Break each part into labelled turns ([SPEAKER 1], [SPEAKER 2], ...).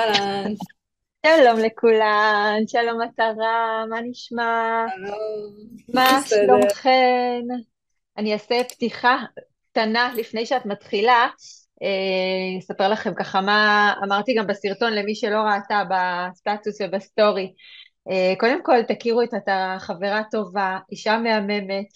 [SPEAKER 1] אהלן.
[SPEAKER 2] שלום לכולן, שלום מטרה, מה נשמע?
[SPEAKER 1] שלום.
[SPEAKER 2] מה. שלומכן? אני אעשה פתיחה קטנה לפני שאת מתחילה. אה, אספר לכם ככה מה אמרתי גם בסרטון למי שלא ראתה בסטטוס ובסטורי. אה, קודם כל תכירו את אתרה, חברה טובה, אישה מהממת,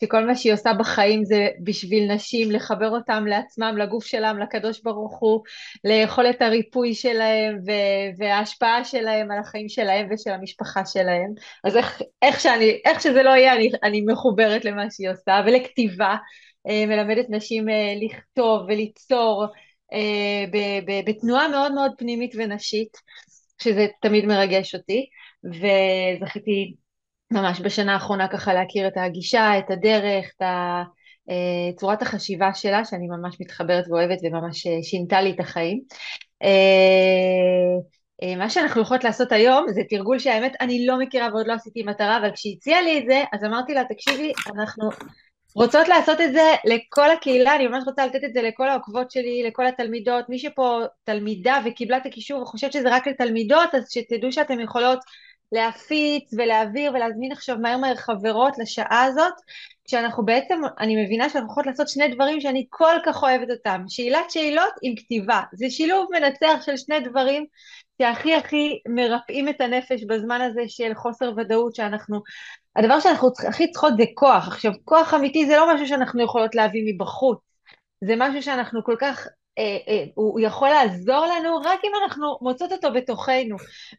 [SPEAKER 2] שכל מה שהיא עושה בחיים זה בשביל נשים, לחבר אותם לעצמם, לגוף שלהם, לקדוש ברוך הוא, ליכולת הריפוי שלהם ו- וההשפעה שלהם על החיים שלהם ושל המשפחה שלהם. אז איך, איך, שאני, איך שזה לא יהיה, אני, אני מחוברת למה שהיא עושה, ולכתיבה, אה, מלמדת נשים אה, לכתוב וליצור אה, ב- ב- בתנועה מאוד מאוד פנימית ונשית, שזה תמיד מרגש אותי, וזכיתי ממש בשנה האחרונה ככה להכיר את הגישה, את הדרך, את אה, צורת החשיבה שלה, שאני ממש מתחברת ואוהבת וממש אה, שינתה לי את החיים. אה, מה שאנחנו הולכות לעשות היום זה תרגול שהאמת אני לא מכירה ועוד לא עשיתי מטרה, אבל כשהיא הציעה לי את זה, אז אמרתי לה, תקשיבי, אנחנו רוצות לעשות את זה לכל הקהילה, אני ממש רוצה לתת את זה לכל העוקבות שלי, לכל התלמידות, מי שפה תלמידה וקיבלה את הקישור וחושבת שזה רק לתלמידות, אז שתדעו שאתן יכולות להפיץ ולהעביר ולהזמין עכשיו מהר מהר חברות לשעה הזאת, כשאנחנו בעצם, אני מבינה שאנחנו יכולות לעשות שני דברים שאני כל כך אוהבת אותם, שאלת שאלות עם כתיבה, זה שילוב מנצח של שני דברים שהכי הכי מרפאים את הנפש בזמן הזה של חוסר ודאות שאנחנו, הדבר שאנחנו הכי צריכות זה כוח, עכשיו כוח אמיתי זה לא משהו שאנחנו יכולות להביא מבחוץ, זה משהו שאנחנו כל כך, הוא יכול לעזור לנו רק אם אנחנו מוצאות אותו בתוכנו.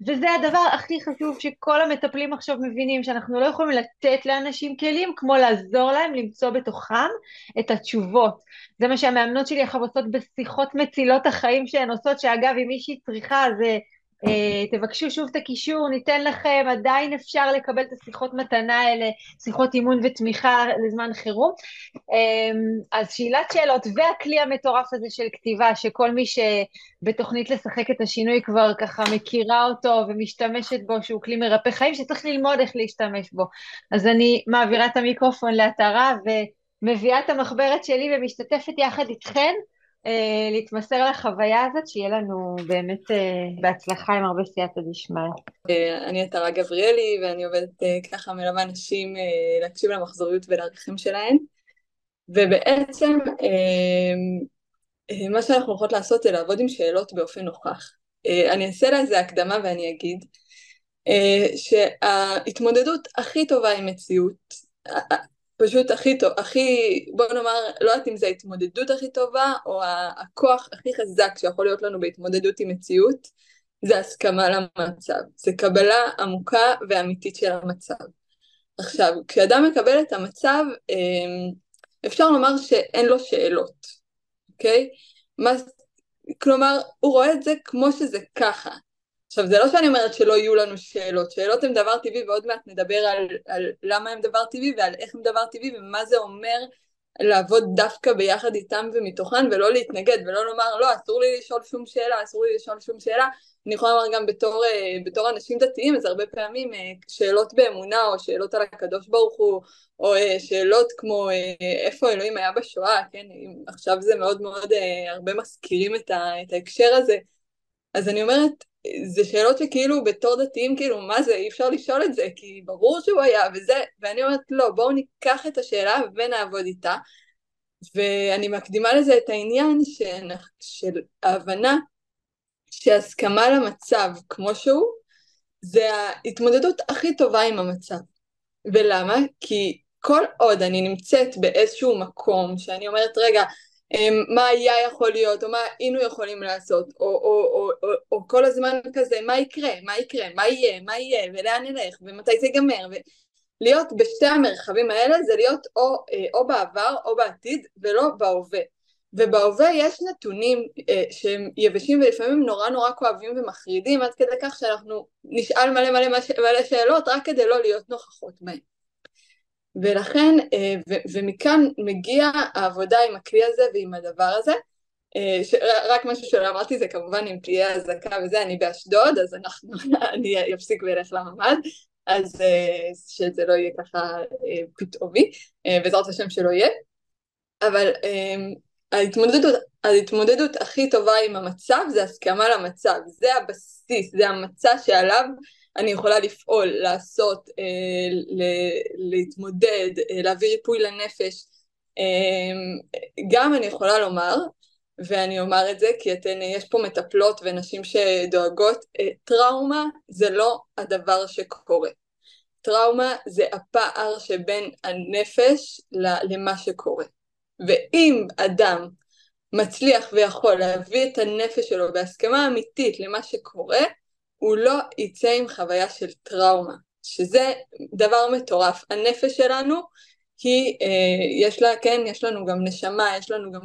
[SPEAKER 2] וזה הדבר הכי חשוב שכל המטפלים עכשיו מבינים, שאנחנו לא יכולים לתת לאנשים כלים כמו לעזור להם למצוא בתוכם את התשובות. זה מה שהמאמנות שלי עכשיו עושות בשיחות מצילות החיים שהן עושות, שאגב, אם מישהי צריכה, אה, אה, תבקשו שוב את הקישור, ניתן לכם, עדיין אפשר לקבל את השיחות מתנה האלה, שיחות אימון ותמיכה לזמן חירום. אמ, אז שאלת שאלות והכלי המטורף הזה של כתיבה, שכל מי שבתוכנית לשחק את השינוי כבר ככה מכירה אותו ומשתמשת בו, שהוא כלי מרפא חיים, שצריך ללמוד איך להשתמש בו. אז אני מעבירה את המיקרופון לעטרה ומביאה את המחברת שלי ומשתתפת יחד איתכן אה, להתמסר לחוויה הזאת, שיהיה לנו באמת אה, בהצלחה עם הרבה סייעתא דשמיא.
[SPEAKER 1] אה, אני עטרה גבריאלי, ואני עובדת אה, ככה מלווה נשים אה, להקשיב למחזוריות ולערכים שלהן. ובעצם אה, אה, מה שאנחנו הולכות לעשות זה לעבוד עם שאלות באופן נוכח. אה, אני אעשה לזה הקדמה ואני אגיד אה, שההתמודדות הכי טובה עם מציאות, פשוט הכי טוב, הכי, בוא נאמר, לא יודעת אם זה ההתמודדות הכי טובה, או הכוח הכי חזק שיכול להיות לנו בהתמודדות עם מציאות, זה הסכמה למצב, זה קבלה עמוקה ואמיתית של המצב. עכשיו, כשאדם מקבל את המצב, אה, אפשר לומר שאין לו שאלות, אוקיי? מה, כלומר, הוא רואה את זה כמו שזה ככה. עכשיו, זה לא שאני אומרת שלא יהיו לנו שאלות, שאלות הן דבר טבעי ועוד מעט נדבר על, על למה הן דבר טבעי ועל איך הן דבר טבעי ומה זה אומר לעבוד דווקא ביחד איתם ומתוכן ולא להתנגד ולא לומר לא, אסור לי לשאול שום שאלה, אסור לי לשאול שום שאלה. אני יכולה לומר גם בתור, אה, בתור אנשים דתיים, אז הרבה פעמים אה, שאלות באמונה או שאלות על הקדוש ברוך הוא או אה, שאלות כמו איפה אלוהים היה בשואה, כן, עכשיו זה מאוד מאוד, הרבה מזכירים את ההקשר הזה, אז אני אומרת, זה שאלות שכאילו בתור דתיים, כאילו, מה זה, אי אפשר לשאול את זה, כי ברור שהוא היה וזה, ואני אומרת, לא, בואו ניקח את השאלה ונעבוד איתה, ואני מקדימה לזה את העניין של, של ההבנה שהסכמה למצב כמו שהוא, זה ההתמודדות הכי טובה עם המצב. ולמה? כי כל עוד אני נמצאת באיזשהו מקום שאני אומרת, רגע, מה היה יכול להיות, או מה היינו יכולים לעשות, או, או, או, או, או כל הזמן כזה, מה יקרה, מה יקרה, מה יהיה, מה יהיה, ולאן נלך, ומתי זה ייגמר, ולהיות בשתי המרחבים האלה זה להיות או, אה, או בעבר או בעתיד, ולא בהווה. ובהווה יש נתונים אה, שהם יבשים ולפעמים נורא נורא כואבים ומחרידים עד כדי כך שאנחנו נשאל מלא מלא מלא שאלות רק כדי לא להיות נוכחות בהם. ולכן, אה, ו- ומכאן מגיע העבודה עם הכלי הזה ועם הדבר הזה. אה, ש- רק משהו שלא אמרתי זה כמובן עם כלי האזעקה וזה, אני באשדוד, אז אנחנו, אני אפסיק ואלך לממ"ד, אז אה, שזה לא יהיה ככה פתאומי, בעזרת השם שלא יהיה. אבל ההתמודדות, ההתמודדות הכי טובה עם המצב זה הסכמה למצב, זה הבסיס, זה המצע שעליו אני יכולה לפעול, לעשות, אה, להתמודד, אה, להביא ריפוי לנפש. אה, גם אני יכולה לומר, ואני אומר את זה כי אתן, יש פה מטפלות ונשים שדואגות, טראומה זה לא הדבר שקורה. טראומה זה הפער שבין הנפש למה שקורה. ואם אדם מצליח ויכול להביא את הנפש שלו בהסכמה אמיתית למה שקורה, הוא לא יצא עם חוויה של טראומה, שזה דבר מטורף. הנפש שלנו היא, אה, יש לה, כן, יש לנו גם נשמה, יש לנו גם,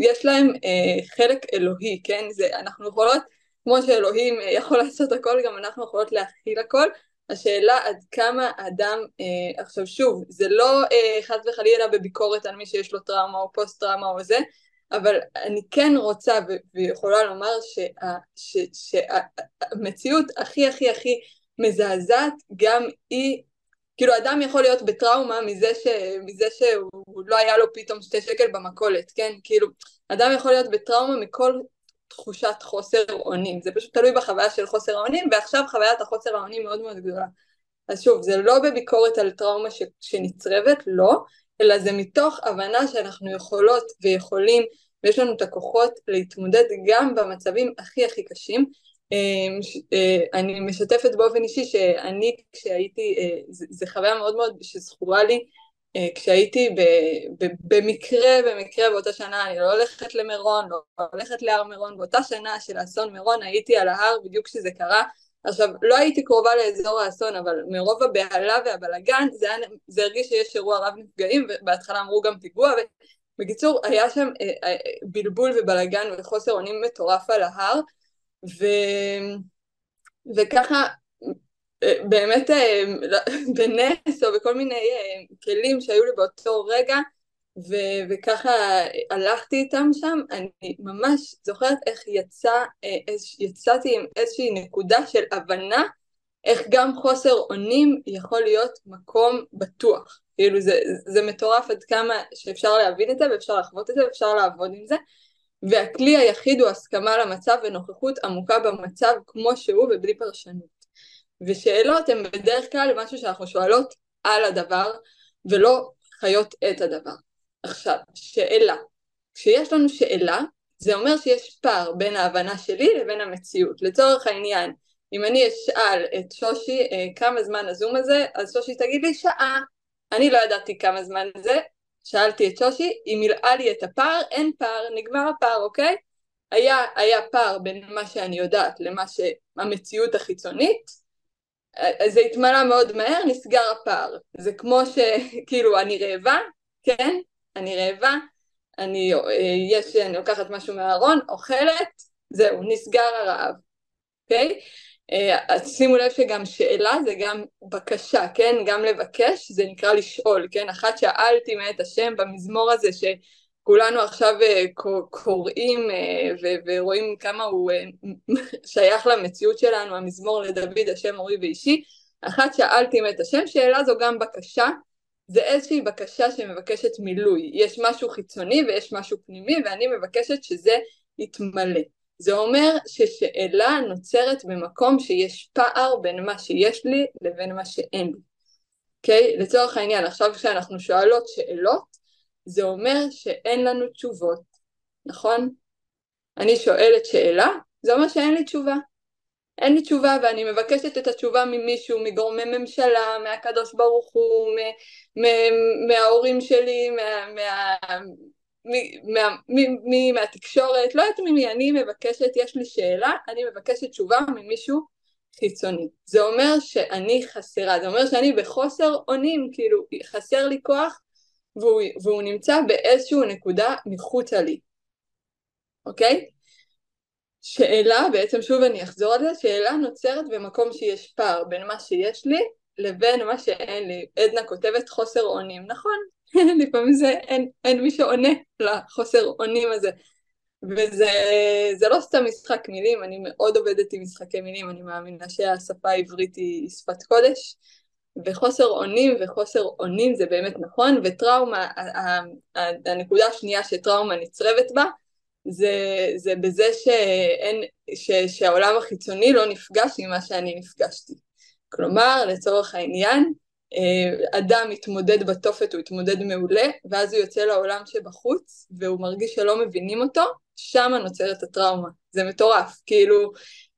[SPEAKER 1] יש להם אה, חלק אלוהי, כן, זה, אנחנו יכולות, כמו שאלוהים יכול לעשות הכל, גם אנחנו יכולות להכיל הכל, השאלה עד כמה אדם, אה, עכשיו שוב, זה לא אה, חס וחלילה בביקורת על מי שיש לו טראומה או פוסט טראומה או זה, אבל אני כן רוצה ויכולה לומר שהמציאות הכי הכי הכי מזעזעת גם היא, כאילו אדם יכול להיות בטראומה מזה, ש, מזה שהוא לא היה לו פתאום שתי שקל במכולת, כן? כאילו, אדם יכול להיות בטראומה מכל תחושת חוסר אונים, זה פשוט תלוי בחוויה של חוסר האונים, ועכשיו חוויית החוסר האונים מאוד מאוד גדולה. אז שוב, זה לא בביקורת על טראומה ש, שנצרבת, לא, אלא זה מתוך הבנה שאנחנו יכולות ויכולים ויש לנו את הכוחות להתמודד גם במצבים הכי הכי קשים. אמ, אה, אני משתפת באופן אישי שאני כשהייתי, אה, זו חוויה מאוד מאוד שזכורה לי אה, כשהייתי ב, ב, במקרה, במקרה באותה שנה, אני לא הולכת למירון, לא הולכת להר מירון, באותה שנה של אסון מירון הייתי על ההר בדיוק כשזה קרה, עכשיו לא הייתי קרובה לאזור האסון אבל מרוב הבהלה והבלגן זה, זה הרגיש שיש אירוע רב נפגעים ובהתחלה אמרו גם פיגוע בקיצור, היה שם אה, אה, בלבול ובלגן וחוסר אונים מטורף על ההר, ו... וככה אה, באמת בנס או בכל מיני כלים שהיו לי באותו רגע, ו... וככה הלכתי איתם שם, אני ממש זוכרת איך יצא, יצאתי עם איזושהי נקודה של הבנה איך גם חוסר אונים יכול להיות מקום בטוח. כאילו זה, זה מטורף עד כמה שאפשר להבין את זה ואפשר לחוות את זה ואפשר לעבוד עם זה והכלי היחיד הוא הסכמה למצב ונוכחות עמוקה במצב כמו שהוא ובלי פרשנות. ושאלות הן בדרך כלל משהו שאנחנו שואלות על הדבר ולא חיות את הדבר. עכשיו, שאלה. כשיש לנו שאלה, זה אומר שיש פער בין ההבנה שלי לבין המציאות. לצורך העניין, אם אני אשאל את שושי אה, כמה זמן הזום הזה, אז שושי תגיד לי שעה. אני לא ידעתי כמה זמן זה, שאלתי את שושי, היא מילאה לי את הפער, אין פער, נגמר הפער, אוקיי? היה, היה פער בין מה שאני יודעת למה שהמציאות החיצונית, אז זה התמלא מאוד מהר, נסגר הפער. זה כמו שכאילו אני רעבה, כן? אני רעבה, אני, יש, אני לוקחת משהו מהארון, אוכלת, זהו, נסגר הרעב, אוקיי? אה, שימו לב שגם שאלה זה גם בקשה, כן? גם לבקש זה נקרא לשאול, כן? אחת שאלתי מאת השם במזמור הזה שכולנו עכשיו אה, קוראים אה, ורואים כמה הוא שייך למציאות שלנו, המזמור לדוד השם אורי ואישי, אחת שאלתי מאת השם, שאלה זו גם בקשה, זה איזושהי בקשה שמבקשת מילוי, יש משהו חיצוני ויש משהו פנימי ואני מבקשת שזה יתמלא. זה אומר ששאלה נוצרת במקום שיש פער בין מה שיש לי לבין מה שאין לי. אוקיי? Okay? לצורך העניין, עכשיו כשאנחנו שואלות שאלות, זה אומר שאין לנו תשובות, נכון? אני שואלת שאלה, זה אומר שאין לי תשובה. אין לי תשובה ואני מבקשת את התשובה ממישהו, מגורמי ממשלה, מהקדוש ברוך הוא, מההורים שלי, מה, מה, מהתקשורת, לא יודעת ממי, אני מבקשת, יש לי שאלה, אני מבקשת תשובה ממישהו חיצוני. זה אומר שאני חסרה, זה אומר שאני בחוסר אונים, כאילו חסר לי כוח והוא, והוא נמצא באיזשהו נקודה מחוצה לי, אוקיי? שאלה, בעצם שוב אני אחזור על זה, שאלה נוצרת במקום שיש פער בין מה שיש לי לבין מה שאין לי. עדנה כותבת חוסר אונים, נכון, לפעמים זה, אין, אין מי שעונה לחוסר אונים הזה. וזה לא סתם משחק מילים, אני מאוד עובדת עם משחקי מילים, אני מאמינה שהשפה העברית היא שפת קודש, וחוסר אונים וחוסר אונים זה באמת נכון, וטראומה, הנקודה השנייה שטראומה נצרבת בה, זה, זה בזה שאין, ש, שהעולם החיצוני לא נפגש עם מה שאני נפגשתי. כלומר, לצורך העניין, אה, אדם מתמודד בתופת, הוא התמודד מעולה, ואז הוא יוצא לעולם שבחוץ, והוא מרגיש שלא מבינים אותו, שם נוצרת הטראומה. זה מטורף, כאילו,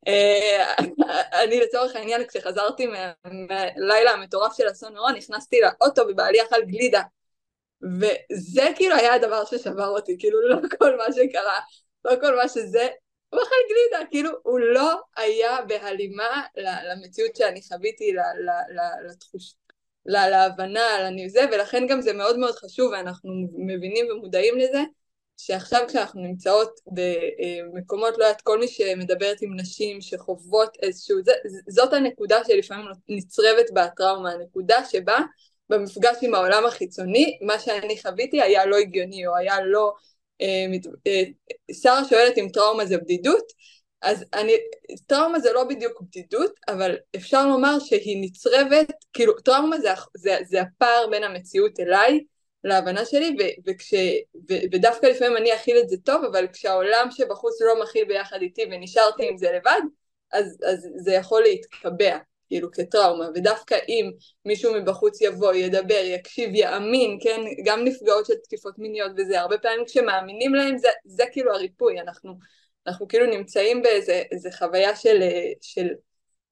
[SPEAKER 1] אה, אני לצורך העניין, כשחזרתי מהלילה המטורף של אסון מירון, נכנסתי לאוטו ובעלי אכל גלידה. וזה כאילו היה הדבר ששבר אותי, כאילו לא כל מה שקרה, לא כל מה שזה, הוא אכל גלידה, כאילו הוא לא היה בהלימה למציאות שאני חוויתי, לתחוש, להבנה, לזה, ולכן גם זה מאוד מאוד חשוב ואנחנו מבינים ומודעים לזה, שעכשיו כשאנחנו נמצאות במקומות, לא יודעת, כל מי שמדברת עם נשים שחוות איזשהו, זה, זאת הנקודה שלפעמים נצרבת בטראומה, הנקודה שבה במפגש עם העולם החיצוני, מה שאני חוויתי היה לא הגיוני או היה לא... אה, אה, שרה שואלת אם טראומה זה בדידות, אז אני, טראומה זה לא בדיוק בדידות, אבל אפשר לומר שהיא נצרבת, כאילו טראומה זה, זה, זה הפער בין המציאות אליי להבנה שלי, ו, וכש, ו, ודווקא לפעמים אני אכיל את זה טוב, אבל כשהעולם שבחוץ לא מכיל ביחד איתי ונשארתי עם זה לבד, אז, אז זה יכול להתקבע. כאילו כטראומה, ודווקא אם מישהו מבחוץ יבוא, ידבר, יקשיב, יאמין, כן, גם נפגעות של תקיפות מיניות וזה, הרבה פעמים כשמאמינים להם זה, זה כאילו הריפוי, אנחנו, אנחנו כאילו נמצאים באיזה חוויה של, של,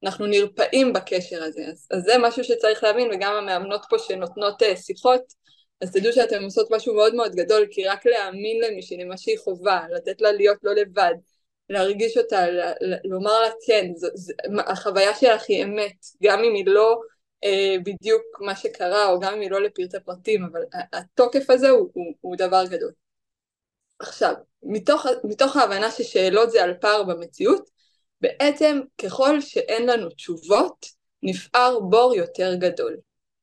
[SPEAKER 1] אנחנו נרפאים בקשר הזה, אז, אז זה משהו שצריך להבין, וגם המאמנות פה שנותנות uh, שיחות, אז תדעו שאתן עושות משהו מאוד מאוד גדול, כי רק להאמין למישהי, למה שהיא חובה, לתת לה להיות לא לבד, להרגיש אותה, לומר לה כן, זו, זו, החוויה שלך היא אמת, גם אם היא לא אה, בדיוק מה שקרה או גם אם היא לא לפרטי פרטים, אבל התוקף הזה הוא, הוא, הוא דבר גדול. עכשיו, מתוך, מתוך ההבנה ששאלות זה על פער במציאות, בעצם ככל שאין לנו תשובות, נפער בור יותר גדול.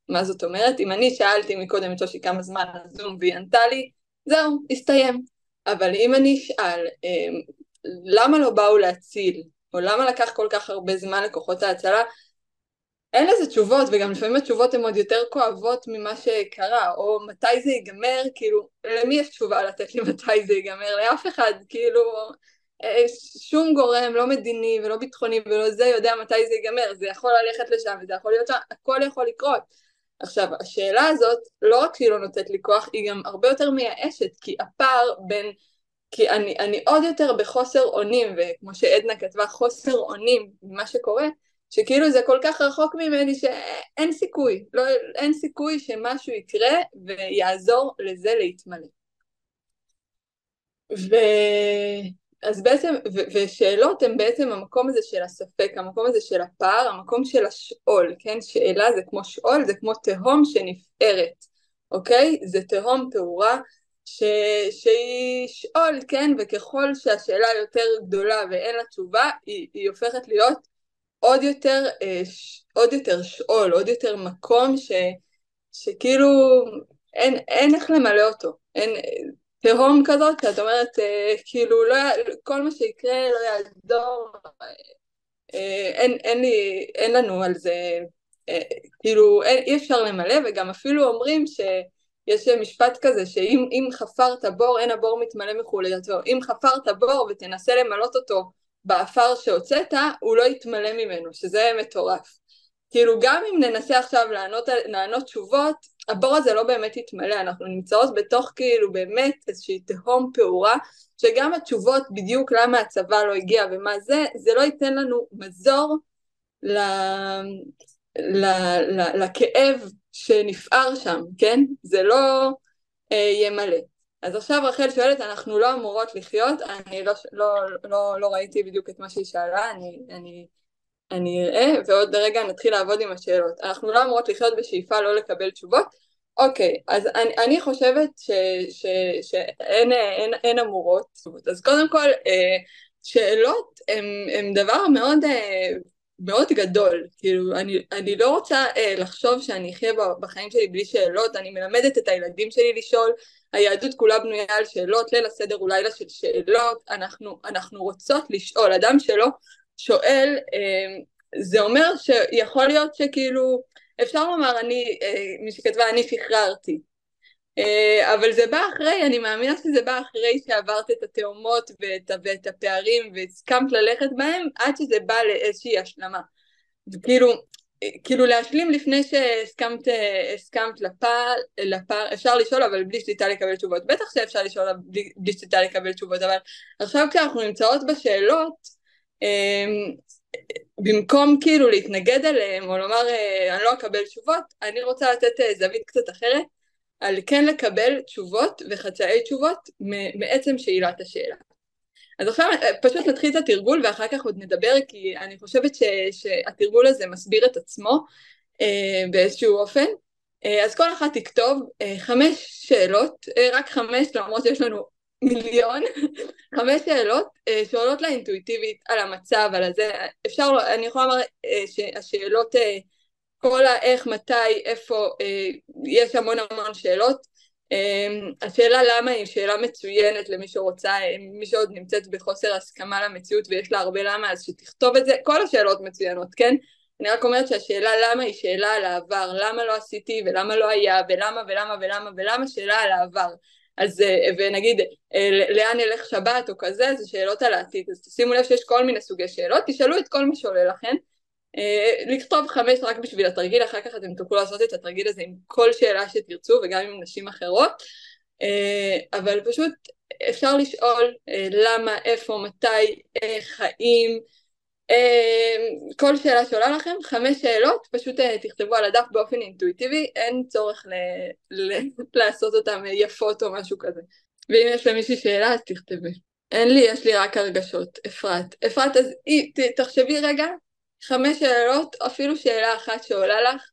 [SPEAKER 1] מה זאת אומרת? אם אני שאלתי מקודם את שושי כמה זמן הזום והיא ענתה לי, זהו, הסתיים. אבל אם אני אשאל אה, למה לא באו להציל, או למה לקח כל כך הרבה זמן לכוחות ההצלה, אין לזה תשובות, וגם לפעמים התשובות הן עוד יותר כואבות ממה שקרה, או מתי זה ייגמר, כאילו, למי יש תשובה לתת לי מתי זה ייגמר? לאף אחד, כאילו, אה, שום גורם, לא מדיני ולא ביטחוני ולא זה, יודע מתי זה ייגמר, זה יכול ללכת לשם וזה יכול להיות שם, הכל יכול לקרות. עכשיו, השאלה הזאת, לא רק שהיא לא נותנת לי כוח, היא גם הרבה יותר מייאשת, כי הפער בין כי אני, אני עוד יותר בחוסר אונים, וכמו שעדנה כתבה, חוסר אונים ממה שקורה, שכאילו זה כל כך רחוק ממני שאין סיכוי, לא, אין סיכוי שמשהו יקרה ויעזור לזה להתמלא. ו... אז בעצם, ו... ושאלות הן בעצם המקום הזה של הספק, המקום הזה של הפער, המקום של השאול, כן? שאלה זה כמו שאול, זה כמו תהום שנפערת, אוקיי? זה תהום פעורה ש... שהיא שאול, כן, וככל שהשאלה יותר גדולה ואין לה תשובה, היא, היא הופכת להיות עוד יותר, אה. עוד יותר שאול, עוד יותר מקום ש... שכאילו אין, אין איך למלא אותו, אין תהום כזאת, שאת אומרת, אה, כאילו, לא, כל מה שיקרה לא יעזור, אה, אין, אין, לי, אין לנו על זה, אה, כאילו, אין, אי אפשר למלא, וגם אפילו אומרים ש... יש משפט כזה שאם חפרת בור אין הבור מתמלא מחולייתו אם חפרת בור ותנסה למלות אותו באפר שהוצאת הוא לא יתמלא ממנו שזה מטורף כאילו גם אם ננסה עכשיו לענות, לענות תשובות הבור הזה לא באמת יתמלא אנחנו נמצאות בתוך כאילו באמת איזושהי תהום פעורה שגם התשובות בדיוק למה הצבא לא הגיע ומה זה זה לא ייתן לנו מזור. לכאב שנפער שם, כן? זה לא אה, יהיה מלא. אז עכשיו רחל שואלת, אנחנו לא אמורות לחיות, אני לא, לא, לא, לא ראיתי בדיוק את מה שהיא שאלה, אני, אני, אני אראה, ועוד רגע נתחיל לעבוד עם השאלות. אנחנו לא אמורות לחיות בשאיפה לא לקבל תשובות. אוקיי, אז אני, אני חושבת ש, ש, שאין אין, אין אמורות. אז קודם כל, אה, שאלות הן דבר מאוד אה, מאוד גדול, כאילו אני, אני לא רוצה אה, לחשוב שאני אחיה בחיים שלי בלי שאלות, אני מלמדת את הילדים שלי לשאול, היהדות כולה בנויה על שאלות, ליל הסדר הוא לילה של שאלות, אנחנו, אנחנו רוצות לשאול, אדם שלא שואל, אה, זה אומר שיכול להיות שכאילו אפשר לומר אני, אה, מי שכתבה אני שחררתי, אבל זה בא אחרי, אני מאמינה שזה בא אחרי שעברת את התאומות ואת, ואת הפערים והסכמת ללכת בהם עד שזה בא לאיזושהי השלמה. וכאילו, כאילו להשלים לפני שהסכמת הסכמת לפער, לפער, אפשר לשאול אבל בלי שליטה לקבל תשובות, בטח שאפשר לשאול בלי, בלי שליטה לקבל תשובות, אבל עכשיו כשאנחנו נמצאות בשאלות, אמ, במקום כאילו להתנגד אליהם או לומר אה, אני לא אקבל תשובות, אני רוצה לתת אה, זווית קצת אחרת על כן לקבל תשובות וחצאי תשובות מעצם שאלת השאלה. אז עכשיו אה, פשוט נתחיל את התרגול ואחר כך עוד נדבר כי אני חושבת ש, שהתרגול הזה מסביר את עצמו אה, באיזשהו אופן. אה, אז כל אחת תכתוב אה, חמש שאלות, אה, רק חמש למרות שיש לנו מיליון, חמש שאלות אה, שעולות לה אינטואיטיבית על המצב, על הזה, אפשר, אני יכולה לומר אה, שהשאלות, אה, כל האיך, מתי, איפה, אה, יש המון המון שאלות, אמ, השאלה למה היא שאלה מצוינת למי שרוצה, מי שעוד נמצאת בחוסר הסכמה למציאות ויש לה הרבה למה אז שתכתוב את זה, כל השאלות מצוינות, כן? אני רק אומרת שהשאלה למה היא שאלה על העבר, למה לא עשיתי ולמה לא היה ולמה ולמה ולמה ולמה שאלה על העבר. אז אה, ונגיד אה, לאן ילך שבת או כזה זה שאלות על העתיד. אז תשימו לב שיש כל מיני סוגי שאלות. תשאלו את כל מי שעולה לכם. אה, לכתוב חמש רק בשביל התרגיל, אחר כך אתם תוכלו לעשות את התרגיל הזה עם כל שאלה שתרצו וגם עם נשים אחרות, אה, אבל פשוט אפשר לשאול אה, למה, איפה, מתי, איך, האם, כל שאלה שעולה לכם, חמש שאלות, פשוט תכתבו על הדף באופן אינטואיטיבי, אין צורך ל- ל- לעשות אותן יפות או משהו כזה. ואם יש למישהי שאלה אז תכתבי. אין לי, יש לי רק הרגשות. אפרת. אפרת, אז תחשבי רגע חמש שאלות, אפילו שאלה אחת שעולה לך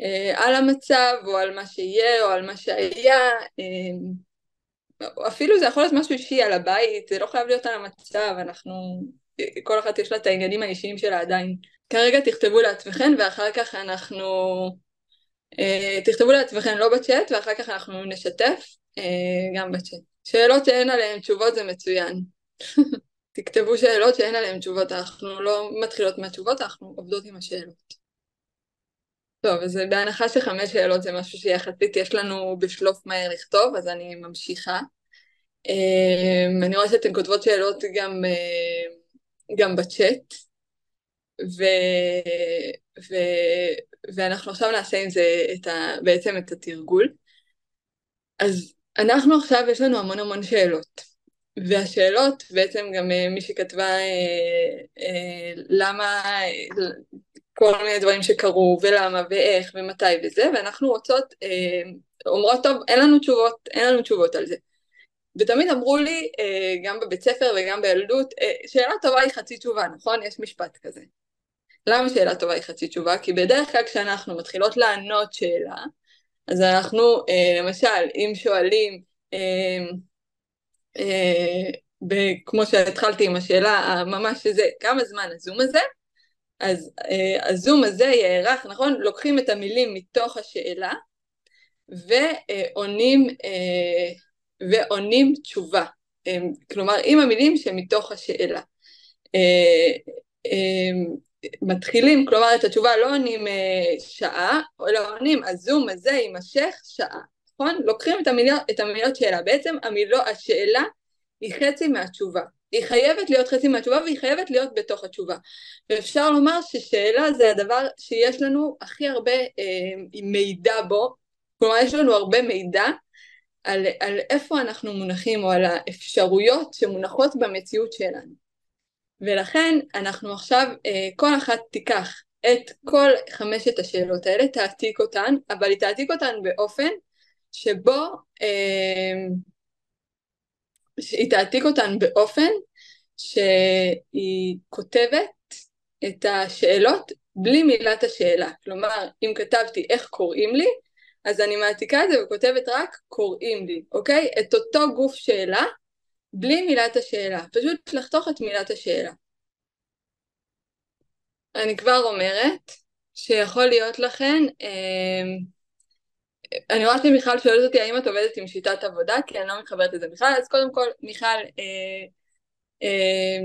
[SPEAKER 1] אה, על המצב או על מה שיהיה או על מה שהיה, אה, אפילו זה יכול להיות משהו אישי על הבית, זה לא חייב להיות על המצב, אנחנו, כל אחת יש לה את העניינים האישיים שלה עדיין. כרגע תכתבו לעצמכם ואחר כך אנחנו, אה, תכתבו לעצמכם לא בצ'אט ואחר כך אנחנו נשתף אה, גם בצ'אט. שאלות שאין עליהן תשובות זה מצוין. תכתבו שאלות שאין עליהן תשובות, אנחנו לא מתחילות מהתשובות, אנחנו עובדות עם השאלות. טוב, אז בהנחה שחמש שאלות זה משהו שיחסית יש לנו בשלוף מהר לכתוב, אז אני ממשיכה. אמ, אני רואה שאתן כותבות שאלות גם, אה, גם בצ'אט, ו, ו, ואנחנו עכשיו נעשה עם זה את ה, בעצם את התרגול. אז אנחנו עכשיו, יש לנו המון המון שאלות. והשאלות, בעצם גם אה, מי שכתבה אה, אה, למה, כל מיני דברים שקרו, ולמה, ואיך, ומתי וזה, ואנחנו רוצות, אומרות, טוב, אין לנו תשובות, אין לנו תשובות על זה. ותמיד אמרו לי, גם בבית ספר וגם בילדות, שאלה טובה היא חצי תשובה, נכון? יש משפט כזה. למה שאלה טובה היא חצי תשובה? כי בדרך כלל כשאנחנו מתחילות לענות שאלה, אז אנחנו, למשל, אם שואלים, כמו שהתחלתי עם השאלה ממש שזה, כמה זמן הזום הזה, אז אה, הזום הזה יארך, נכון? לוקחים את המילים מתוך השאלה ועונים, אה, ועונים תשובה, כלומר עם המילים שמתוך השאלה. מתחילים, כלומר את התשובה לא עונים שעה, אלא עונים הזום הזה יימשך שעה. נכון? לוקחים את המילות, את המילות שאלה. בעצם המילו, השאלה היא חצי מהתשובה. היא חייבת להיות חצי מהתשובה והיא חייבת להיות בתוך התשובה. ואפשר לומר ששאלה זה הדבר שיש לנו הכי הרבה אה, מידע בו, כלומר יש לנו הרבה מידע על, על איפה אנחנו מונחים או על האפשרויות שמונחות במציאות שלנו. ולכן אנחנו עכשיו, אה, כל אחת תיקח את כל חמשת השאלות האלה, תעתיק אותן, אבל היא תעתיק אותן באופן שבו אה, היא תעתיק אותן באופן שהיא כותבת את השאלות בלי מילת השאלה. כלומר, אם כתבתי איך קוראים לי, אז אני מעתיקה את זה וכותבת רק קוראים לי, אוקיי? את אותו גוף שאלה בלי מילת השאלה. פשוט לחתוך את מילת השאלה. אני כבר אומרת שיכול להיות לכן אה, אני רואה שמיכל שואלת אותי האם את עובדת עם שיטת עבודה, כי אני לא מתחברת לזה בכלל, אז קודם כל, מיכל, אה, אה,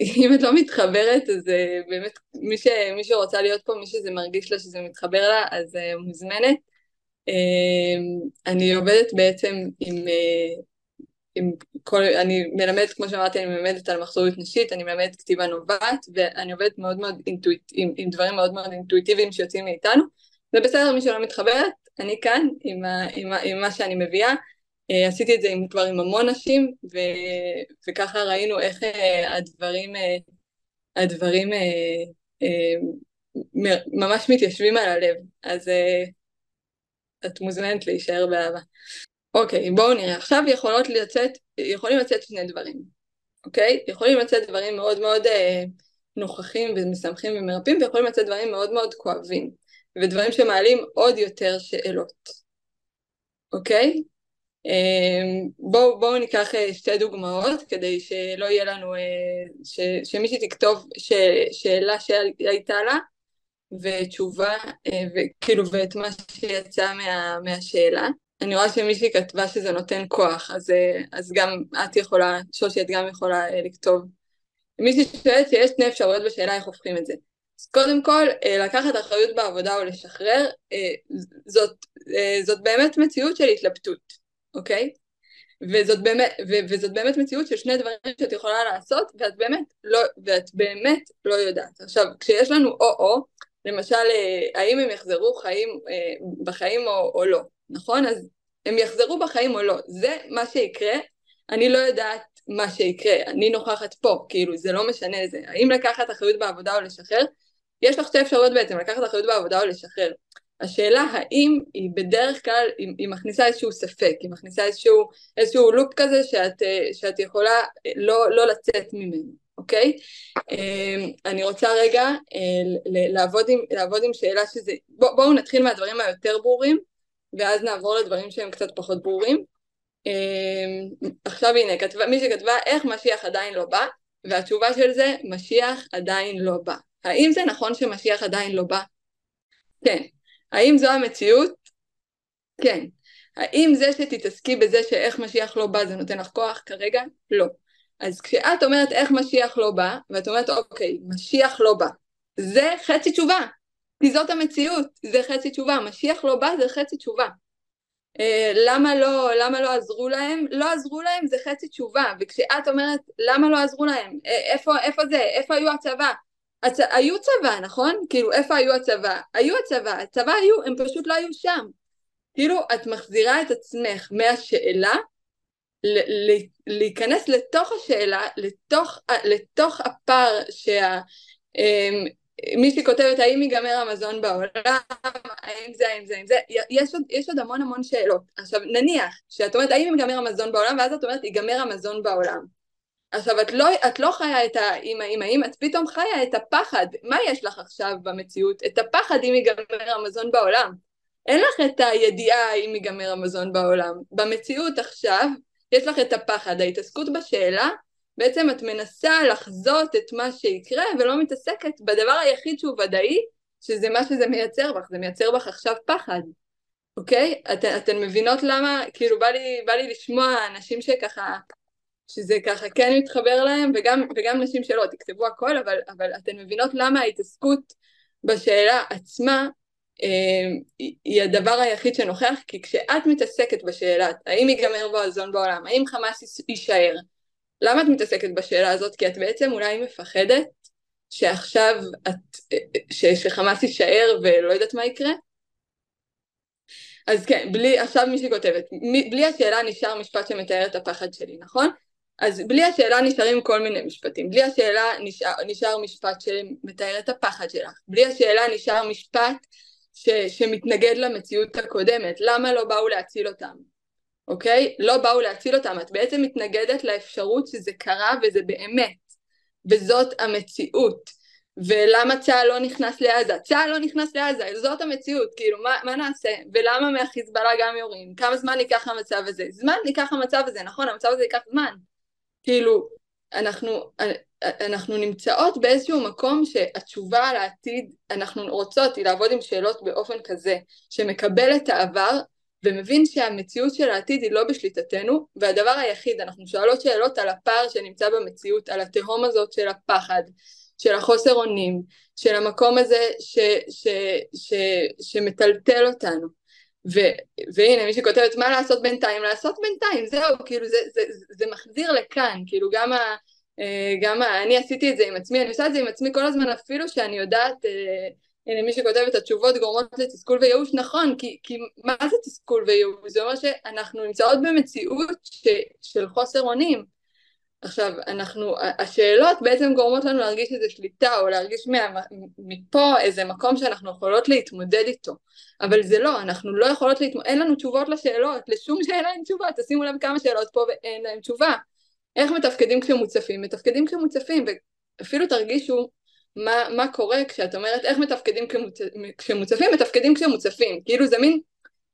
[SPEAKER 1] אם את לא מתחברת, אז uh, באמת, מי, ש, מי שרוצה להיות פה, מי שזה מרגיש לה שזה מתחבר לה, אז uh, מוזמנת. Uh, אני עובדת בעצם עם, uh, עם כל, אני מלמדת, כמו שאמרתי, אני מלמדת על מחזוריות נשית, אני מלמדת כתיבה נובעת, ואני עובדת מאוד מאוד אינטואיט, עם, עם דברים מאוד מאוד אינטואיטיביים שיוצאים מאיתנו. זה בסדר, מי שלא מתחברת, אני כאן עם, ה, עם, ה, עם מה שאני מביאה. Uh, עשיתי את זה עם, כבר עם המון נשים, ו, וככה ראינו איך uh, הדברים, uh, הדברים ממש מתיישבים על הלב. אז את מוזמנת להישאר באהבה. אוקיי, בואו נראה. עכשיו יכולות לצאת, יכולים לצאת שני דברים, אוקיי? יכולים לצאת דברים מאוד מאוד אה, נוכחים ומשמחים ומרפאים, ויכולים לצאת דברים מאוד מאוד כואבים, ודברים שמעלים עוד יותר שאלות, אוקיי? אה, בואו בוא ניקח אה, שתי דוגמאות כדי שלא יהיה לנו, אה, ש, שמישהי תכתוב ש, שאלה שהייתה לה ותשובה, אה, וכאילו ואת מה שיצא מה, מהשאלה. אני רואה שמישהי כתבה שזה נותן כוח, אז, אז גם את יכולה, שושי, את גם יכולה לכתוב. מישהי שואלת שיש שני אפשרויות בשאלה איך הופכים את זה. אז קודם כל, אה, לקחת אחריות בעבודה או לשחרר, זאת, זאת באמת מציאות של התלבטות, אוקיי? וזאת באמת, ו, וזאת באמת מציאות של שני דברים שאת יכולה לעשות, ואת באמת לא, ואת באמת לא יודעת. עכשיו, כשיש לנו או-או, למשל, האם הם יחזרו חיים, בחיים או, או לא, נכון? אז הם יחזרו בחיים או לא. זה מה שיקרה, אני לא יודעת מה שיקרה, אני נוכחת פה, כאילו זה לא משנה זה. האם לקחת אחריות בעבודה או לשחרר? יש לך שתי אפשרויות בעצם, לקחת אחריות בעבודה או לשחרר. השאלה האם היא בדרך כלל, היא, היא מכניסה איזשהו ספק, היא מכניסה איזשהו, איזשהו לופ כזה שאת, שאת יכולה לא, לא לצאת ממנו, אוקיי? אמ, אני רוצה רגע אה, לעבוד עם, לעבוד עם שאלה שזה, בוא, בואו נתחיל מהדברים היותר ברורים, ואז נעבור לדברים שהם קצת פחות ברורים. אמ, עכשיו הנה, כתבה, מי שכתבה איך משיח עדיין לא בא, והתשובה של זה, משיח עדיין לא בא. האם זה נכון שמשיח עדיין לא בא? כן. האם זו המציאות? כן. האם זה שתתעסקי בזה שאיך משיח לא בא זה נותן לך כוח כרגע? לא. אז כשאת אומרת איך משיח לא בא, ואת אומרת אוקיי, משיח לא בא, זה חצי תשובה. כי זאת המציאות, זה חצי תשובה, משיח לא בא זה חצי תשובה. Uh, למה לא, למה לא עזרו להם? לא עזרו להם זה חצי תשובה, וכשאת אומרת למה לא עזרו להם, איפה, איפה זה, איפה היו הצבא? הצ... היו צבא, נכון? כאילו איפה היו הצבא? היו הצבא, הצבא היו, הם פשוט לא היו שם. כאילו את מחזירה את עצמך מהשאלה ל- ל- להיכנס לתוך השאלה, לתוך, לתוך הפער שה... אמ, מישהי כותבת האם ייגמר המזון בעולם, האם זה, האם זה, האם זה, יש עוד, יש עוד המון המון שאלות. עכשיו נניח שאת אומרת האם ייגמר המזון בעולם ואז את אומרת ייגמר המזון בעולם. עכשיו את לא, את לא חיה את האם האם האם, את פתאום חיה את הפחד. מה יש לך עכשיו במציאות? את הפחד אם ייגמר המזון בעולם. אין לך את הידיעה אם ייגמר המזון בעולם. במציאות עכשיו יש לך את הפחד, ההתעסקות בשאלה בעצם את מנסה לחזות את מה שיקרה ולא מתעסקת בדבר היחיד שהוא ודאי, שזה מה שזה מייצר בך, זה מייצר בך עכשיו פחד, אוקיי? את, אתן מבינות למה, כאילו בא לי, בא לי לשמוע אנשים שככה, שזה ככה כן מתחבר להם, וגם, וגם נשים שלא, תכתבו הכל, אבל, אבל אתן מבינות למה ההתעסקות בשאלה עצמה אה, היא הדבר היחיד שנוכח, כי כשאת מתעסקת בשאלה האם ייגמר באזון בעולם, האם חמאס יישאר, למה את מתעסקת בשאלה הזאת? כי את בעצם אולי מפחדת שעכשיו את, ש, שחמאס יישאר ולא יודעת מה יקרה? אז כן, בלי, עכשיו מישהי כותבת, בלי השאלה נשאר משפט שמתאר את הפחד שלי, נכון? אז בלי השאלה נשארים כל מיני משפטים, בלי השאלה נשאר, נשאר משפט שמתאר את הפחד שלך, בלי השאלה נשאר משפט ש, שמתנגד למציאות הקודמת, למה לא באו להציל אותם? אוקיי? לא באו להציל אותם, את בעצם מתנגדת לאפשרות שזה קרה וזה באמת, וזאת המציאות. ולמה צה"ל לא נכנס לעזה? צה"ל לא נכנס לעזה, זאת המציאות, כאילו מה, מה נעשה? ולמה מהחיזבאללה גם יורים? כמה זמן ייקח המצב הזה? זמן ייקח המצב הזה, נכון, המצב הזה ייקח זמן. כאילו, אנחנו, אנחנו נמצאות באיזשהו מקום שהתשובה על העתיד, אנחנו רוצות היא לעבוד עם שאלות באופן כזה, שמקבל את העבר ומבין שהמציאות של העתיד היא לא בשליטתנו, והדבר היחיד, אנחנו שואלות שאלות על הפער שנמצא במציאות, על התהום הזאת של הפחד, של החוסר אונים, של המקום הזה ש, ש, ש, ש, שמטלטל אותנו. ו, והנה מי שכותבת מה לעשות בינתיים, לעשות בינתיים, זהו, כאילו זה, זה, זה, זה מחזיר לכאן, כאילו גם, ה, אה, גם ה, אני עשיתי את זה עם עצמי, אני עושה את זה עם עצמי כל הזמן אפילו שאני יודעת אה, הנה מי שכותב את התשובות גורמות לתסכול וייאוש, נכון, כי, כי מה זה תסכול וייאוש? זה אומר שאנחנו נמצאות במציאות ש, של חוסר אונים. עכשיו, אנחנו, השאלות בעצם גורמות לנו להרגיש איזו שליטה, או להרגיש מה, מפה איזה מקום שאנחנו יכולות להתמודד איתו. אבל זה לא, אנחנו לא יכולות להתמודד, אין לנו תשובות לשאלות, לשום שאלה אין תשובה, תשימו לב כמה שאלות פה ואין להם תשובה. איך מתפקדים כשמוצפים? מתפקדים כשמוצפים, ואפילו תרגישו מה, מה קורה כשאת אומרת איך מתפקדים. כשמוצפים, מתפקדים כשמוצפים, כאילו זה מין,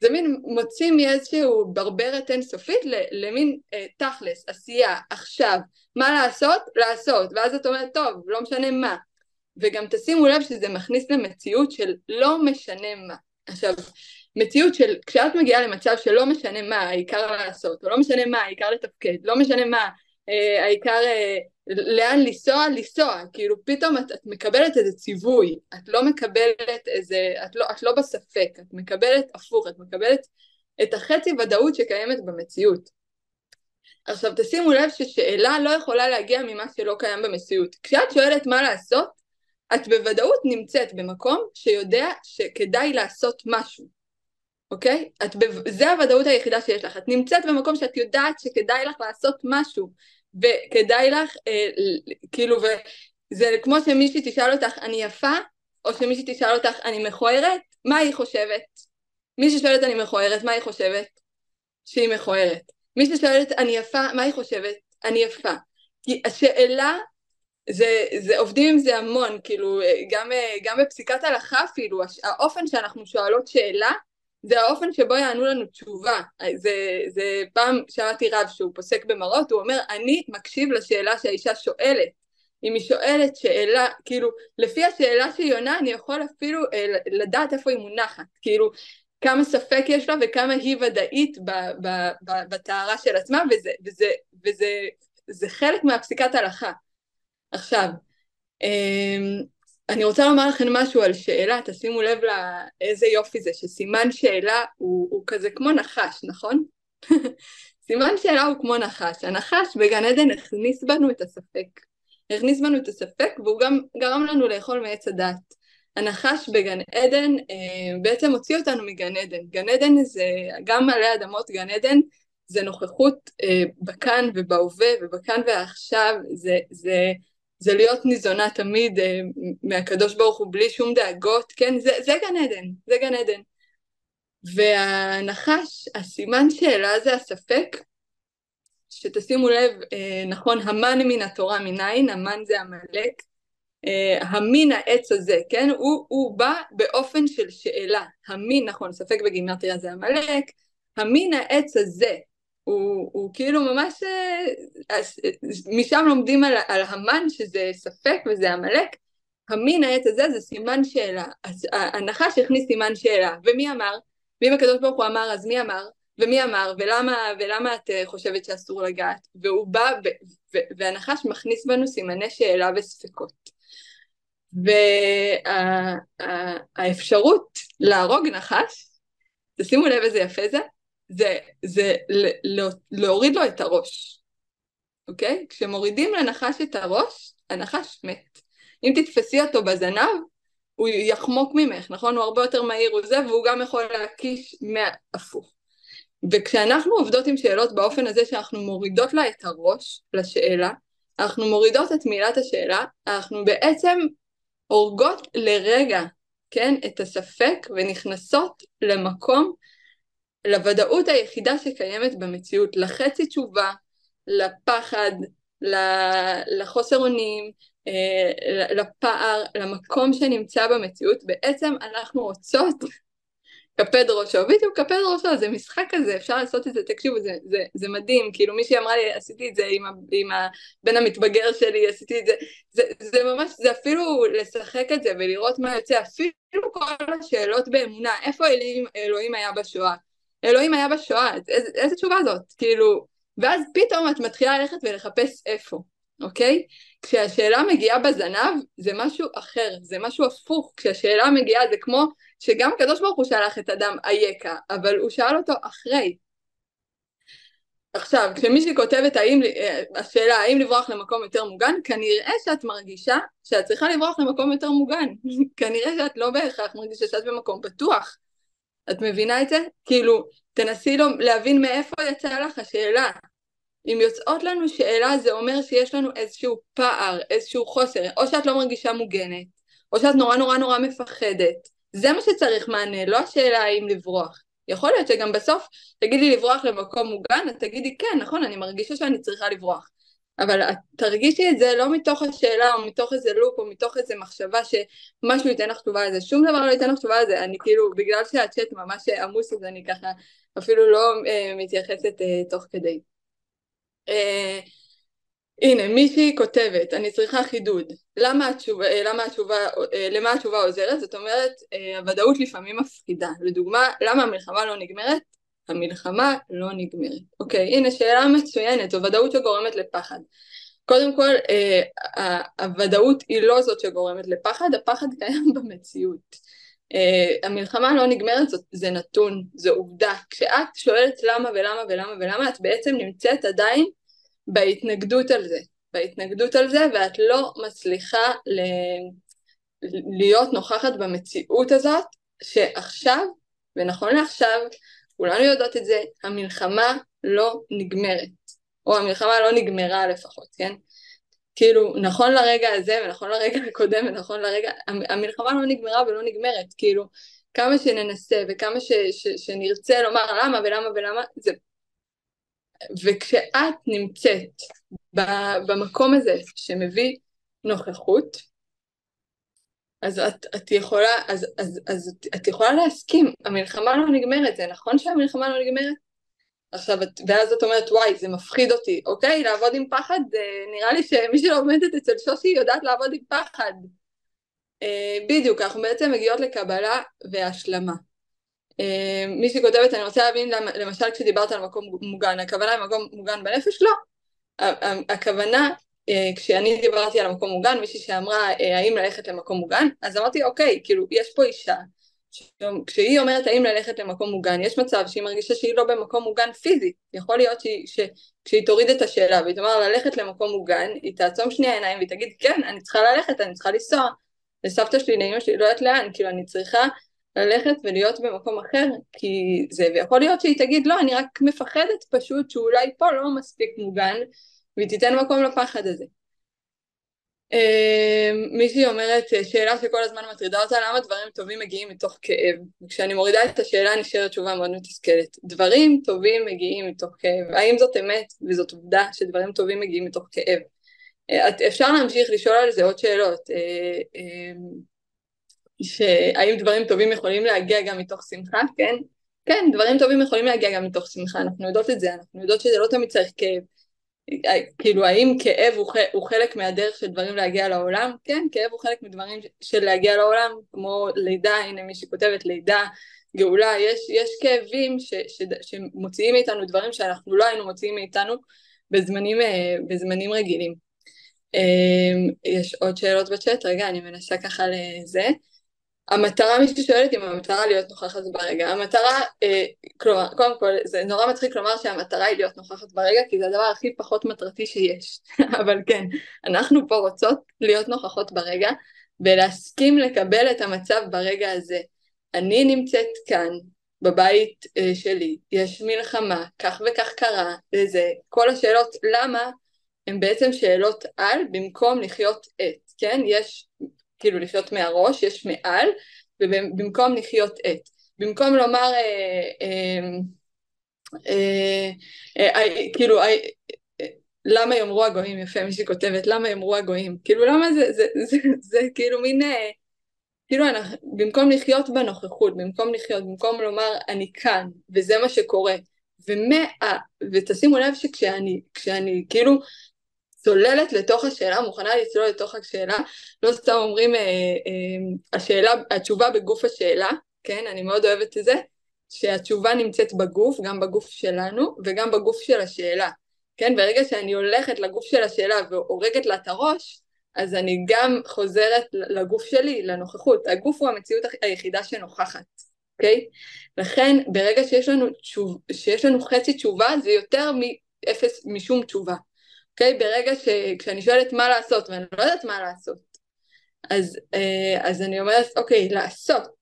[SPEAKER 1] זה מין מוציא מאיזשהו ברברת אינסופית למין אה, תכלס, עשייה, עכשיו, מה לעשות? לעשות, ואז את אומרת טוב, לא משנה מה, וגם תשימו לב שזה מכניס למציאות של לא משנה מה, עכשיו מציאות של כשאת מגיעה למצב שלא משנה מה העיקר לעשות, או לא משנה מה העיקר לתפקד, לא משנה מה אה, העיקר אה, לאן לנסוע, לנסוע, כאילו פתאום את, את מקבלת איזה ציווי, את לא מקבלת איזה, את לא, את לא בספק, את מקבלת הפוך, את מקבלת את החצי ודאות שקיימת במציאות. עכשיו תשימו לב ששאלה לא יכולה להגיע ממה שלא קיים במציאות. כשאת שואלת מה לעשות, את בוודאות נמצאת במקום שיודע שכדאי לעשות משהו, אוקיי? את ב... זה הוודאות היחידה שיש לך. את נמצאת במקום שאת יודעת שכדאי לך לעשות משהו. וכדאי לך, אה, כאילו, וזה כמו שמישהי תשאל אותך, אני יפה? או שמישהי תשאל אותך, אני מכוערת? מה היא חושבת? מי ששואלת אני מכוערת, מה היא חושבת? שהיא מכוערת. מי ששואלת אני יפה, מה היא חושבת? אני יפה. כי השאלה, זה, זה עובדים עם זה המון, כאילו, גם, גם בפסיקת הלכה אפילו, האופן שאנחנו שואלות שאלה, זה האופן שבו יענו לנו תשובה. זה, זה פעם שמעתי רב שהוא פוסק במראות, הוא אומר, אני מקשיב לשאלה שהאישה שואלת. אם היא שואלת שאלה, כאילו, לפי השאלה שהיא עונה, אני יכול אפילו אה, לדעת איפה היא מונחת. כאילו, כמה ספק יש לה וכמה היא ודאית בטהרה של עצמה, וזה, וזה, וזה זה חלק מהפסיקת הלכה. עכשיו, אמ, אני רוצה לומר לכם משהו על שאלה, תשימו לב לאיזה יופי זה, שסימן שאלה הוא, הוא כזה כמו נחש, נכון? סימן שאלה הוא כמו נחש, הנחש בגן עדן הכניס בנו את הספק, הכניס בנו את הספק והוא גם גרם לנו לאכול מעץ הדת. הנחש בגן עדן אה, בעצם הוציא אותנו מגן עדן, גן עדן זה גם עלי אדמות גן עדן זה נוכחות אה, בכאן ובהווה ובכאן ועכשיו, זה, זה זה להיות ניזונה תמיד אה, מהקדוש ברוך הוא בלי שום דאגות, כן? זה, זה גן עדן, זה גן עדן. והנחש, הסימן שאלה זה הספק, שתשימו לב, אה, נכון, המן מן התורה מניין, המן זה עמלק, אה, המין העץ הזה, כן? הוא, הוא בא באופן של שאלה, המין, נכון, ספק בגימטריה זה עמלק, המין העץ הזה, הוא, הוא כאילו ממש, אה, משם לומדים על, על המן שזה ספק וזה עמלק, המין העץ הזה זה סימן שאלה, הנחש הכניס סימן שאלה, ומי אמר? ואם הקדוש ברוך הוא אמר אז מי אמר? ומי אמר? ולמה, ולמה את אה, חושבת שאסור לגעת? והוא בא, ו, ו, והנחש מכניס בנו סימני שאלה וספקות. והאפשרות להרוג נחש, תשימו לב איזה יפה זה, זה, זה להוריד לו את הראש, אוקיי? כשמורידים לנחש את הראש, הנחש מת. אם תתפסי אותו בזנב, הוא יחמוק ממך, נכון? הוא הרבה יותר מהיר וזה, והוא גם יכול להקיש מהפוך. וכשאנחנו עובדות עם שאלות באופן הזה שאנחנו מורידות לה את הראש לשאלה, אנחנו מורידות את מילת השאלה, אנחנו בעצם הורגות לרגע, כן, את הספק ונכנסות למקום לוודאות היחידה שקיימת במציאות, לחצי תשובה, לפחד, לחוסר אונים, אה, לפער, למקום שנמצא במציאות, בעצם אנחנו רוצות קפד ראשו, בדיוק קפד ראשו, זה משחק כזה, אפשר לעשות את זה, תקשיבו, זה, זה, זה מדהים, כאילו מישהי אמרה לי, עשיתי את זה עם, עם הבן המתבגר שלי, עשיתי את זה, זה, זה ממש, זה אפילו לשחק את זה ולראות מה יוצא, אפילו כל השאלות באמונה, איפה אלוהים, אלוהים היה בשואה, אלוהים היה בשואה, איזה, איזה תשובה זאת? כאילו, ואז פתאום את מתחילה ללכת ולחפש איפה, אוקיי? כשהשאלה מגיעה בזנב זה משהו אחר, זה משהו הפוך, כשהשאלה מגיעה זה כמו שגם הקדוש ברוך הוא שלח את אדם אייכה, אבל הוא שאל אותו אחרי. עכשיו, כשמישהי כותבת האם, אה, השאלה האם לברוח למקום יותר מוגן, כנראה שאת מרגישה שאת צריכה לברוח למקום יותר מוגן. כנראה שאת לא בהכרח מרגישה שאת במקום פתוח. את מבינה את זה? כאילו, תנסי לו, להבין מאיפה יצאה לך השאלה. אם יוצאות לנו שאלה זה אומר שיש לנו איזשהו פער, איזשהו חוסר, או שאת לא מרגישה מוגנת, או שאת נורא נורא נורא מפחדת. זה מה שצריך מענה, לא השאלה האם לברוח. יכול להיות שגם בסוף תגידי לברוח למקום מוגן, את תגידי כן, נכון, אני מרגישה שאני צריכה לברוח. אבל תרגישי את זה לא מתוך השאלה או מתוך איזה לופ או מתוך איזה מחשבה שמשהו ייתן לך תשובה לזה, שום דבר לא ייתן לך תשובה לזה, אני כאילו, בגלל שהצ'אט ממש עמוס אז אני ככה אפילו לא אה, מתייחסת אה, תוך כדי. אה, הנה, מישהי כותבת, אני צריכה חידוד. למה התשובה, אה, למה התשובה, אה, למה התשובה עוזרת? זאת אומרת, אה, הוודאות לפעמים מפחידה. לדוגמה, למה המלחמה לא נגמרת? המלחמה לא נגמרת. אוקיי, הנה שאלה מצוינת, זו ודאות שגורמת לפחד. קודם כל, הוודאות היא לא זאת שגורמת לפחד, הפחד קיים במציאות. המלחמה לא נגמרת, זה נתון, זו עובדה. כשאת שואלת למה ולמה ולמה ולמה, את בעצם נמצאת עדיין בהתנגדות על זה, בהתנגדות על זה, ואת לא מצליחה ל... להיות נוכחת במציאות הזאת, שעכשיו, ונכון לעכשיו, כולנו יודעות את זה, המלחמה לא נגמרת, או המלחמה לא נגמרה לפחות, כן? כאילו, נכון לרגע הזה, ונכון לרגע הקודם, ונכון לרגע, המלחמה לא נגמרה ולא נגמרת, כאילו, כמה שננסה וכמה ש, ש, שנרצה לומר למה ולמה ולמה, זה וכשאת נמצאת במקום הזה שמביא נוכחות, אז את, את יכולה, אז, אז, אז את, את יכולה להסכים, המלחמה לא נגמרת, זה נכון שהמלחמה לא נגמרת? עכשיו, את, ואז את אומרת, וואי, זה מפחיד אותי, אוקיי? לעבוד עם פחד, נראה לי שמי שלומדת אצל שושי יודעת לעבוד עם פחד. אה, בדיוק, אנחנו בעצם מגיעות לקבלה והשלמה. אה, מישהי כותבת, אני רוצה להבין למשל כשדיברת על מקום מוגן, הכוונה היא מקום מוגן בנפש? לא. הכוונה, אה, כשאני דיברתי על המקום מוגן, מישהי שאמרה אה, האם ללכת למקום מוגן, אז אמרתי אוקיי, כאילו יש פה אישה, כשהיא אומרת האם ללכת למקום מוגן, יש מצב שהיא מרגישה שהיא לא במקום מוגן פיזית, יכול להיות שכשהיא תוריד את השאלה והיא תאמר ללכת למקום מוגן, היא תעצום שנייה עיניים והיא תגיד כן, אני צריכה ללכת, אני צריכה לנסוע. לסבתא שלי, לאמא שלי, לא יודעת לאן, כאילו אני צריכה ללכת ולהיות במקום אחר, כי זה, ויכול להיות שהיא תגיד, לא, אני רק מפחדת פשוט שאולי פה לא מספיק מוגן, והיא תיתן מקום לפחד הזה. אמ, מישהי אומרת, שאלה שכל הזמן מטרידה אותה, למה דברים טובים מגיעים מתוך כאב? וכשאני מורידה את השאלה נשארת תשובה מאוד מתסכלת. דברים טובים מגיעים מתוך כאב. האם זאת אמת וזאת עובדה שדברים טובים מגיעים מתוך כאב? אה, אפשר להמשיך לשאול על זה עוד שאלות. אה, אמ, שהאם דברים טובים יכולים להגיע גם מתוך שמחה, כן? כן, דברים טובים יכולים להגיע גם מתוך שמחה, אנחנו יודעות את זה, אנחנו יודעות שזה לא תמיד צריך כאב. כאילו, האם כאב הוא, חלק מהדרך של דברים להגיע לעולם? כן, כאב הוא חלק מדברים של להגיע לעולם, כמו לידה, הנה מי שכותבת לידה, גאולה, יש, יש כאבים ש, ש, שמוציאים מאיתנו דברים שאנחנו לא היינו מוציאים מאיתנו בזמנים, אה, בזמנים רגילים. אה, יש עוד שאלות בצ'אט? רגע, אני מנסה ככה לזה. המטרה, מי ששואלת אם המטרה להיות נוכחת ברגע, המטרה, אה, כלומר, קודם כל זה נורא מצחיק לומר שהמטרה היא להיות נוכחת ברגע כי זה הדבר הכי פחות מטרתי שיש, אבל כן, אנחנו פה רוצות להיות נוכחות ברגע ולהסכים לקבל את המצב ברגע הזה. אני נמצאת כאן, בבית אה, שלי, יש מלחמה, כך וכך קרה, וזה, כל השאלות למה הן בעצם שאלות על במקום לחיות את, כן? יש כאילו לחיות מהראש, יש מעל, ובמקום לחיות את. במקום לומר, אה, אה, אה, אה, אה, כאילו, אה, אה, למה יאמרו הגויים, יפה מישהי כותבת, למה יאמרו הגויים, כאילו למה זה, זה, זה, זה, כאילו מין, אה, כאילו אנחנו, במקום לחיות בנוכחות, במקום לחיות, במקום לומר אני כאן, וזה מה שקורה, ומה, ותשימו לב שכשאני, כשאני כאילו צוללת לתוך השאלה, מוכנה לצלול לתוך השאלה, לא סתם אומרים אה, אה, השאלה, התשובה בגוף השאלה, כן, אני מאוד אוהבת את זה, שהתשובה נמצאת בגוף, גם בגוף שלנו וגם בגוף של השאלה. כן, ברגע שאני הולכת לגוף של השאלה והורגת לה את הראש, אז אני גם חוזרת לגוף שלי, לנוכחות. הגוף הוא המציאות היחידה שנוכחת, אוקיי? לכן ברגע שיש לנו, תשוב, שיש לנו חצי תשובה זה יותר מאפס משום תשובה, אוקיי? ברגע שכשאני שואלת מה לעשות ואני לא יודעת מה לעשות, אז, אה, אז אני אומרת אוקיי, לעשות.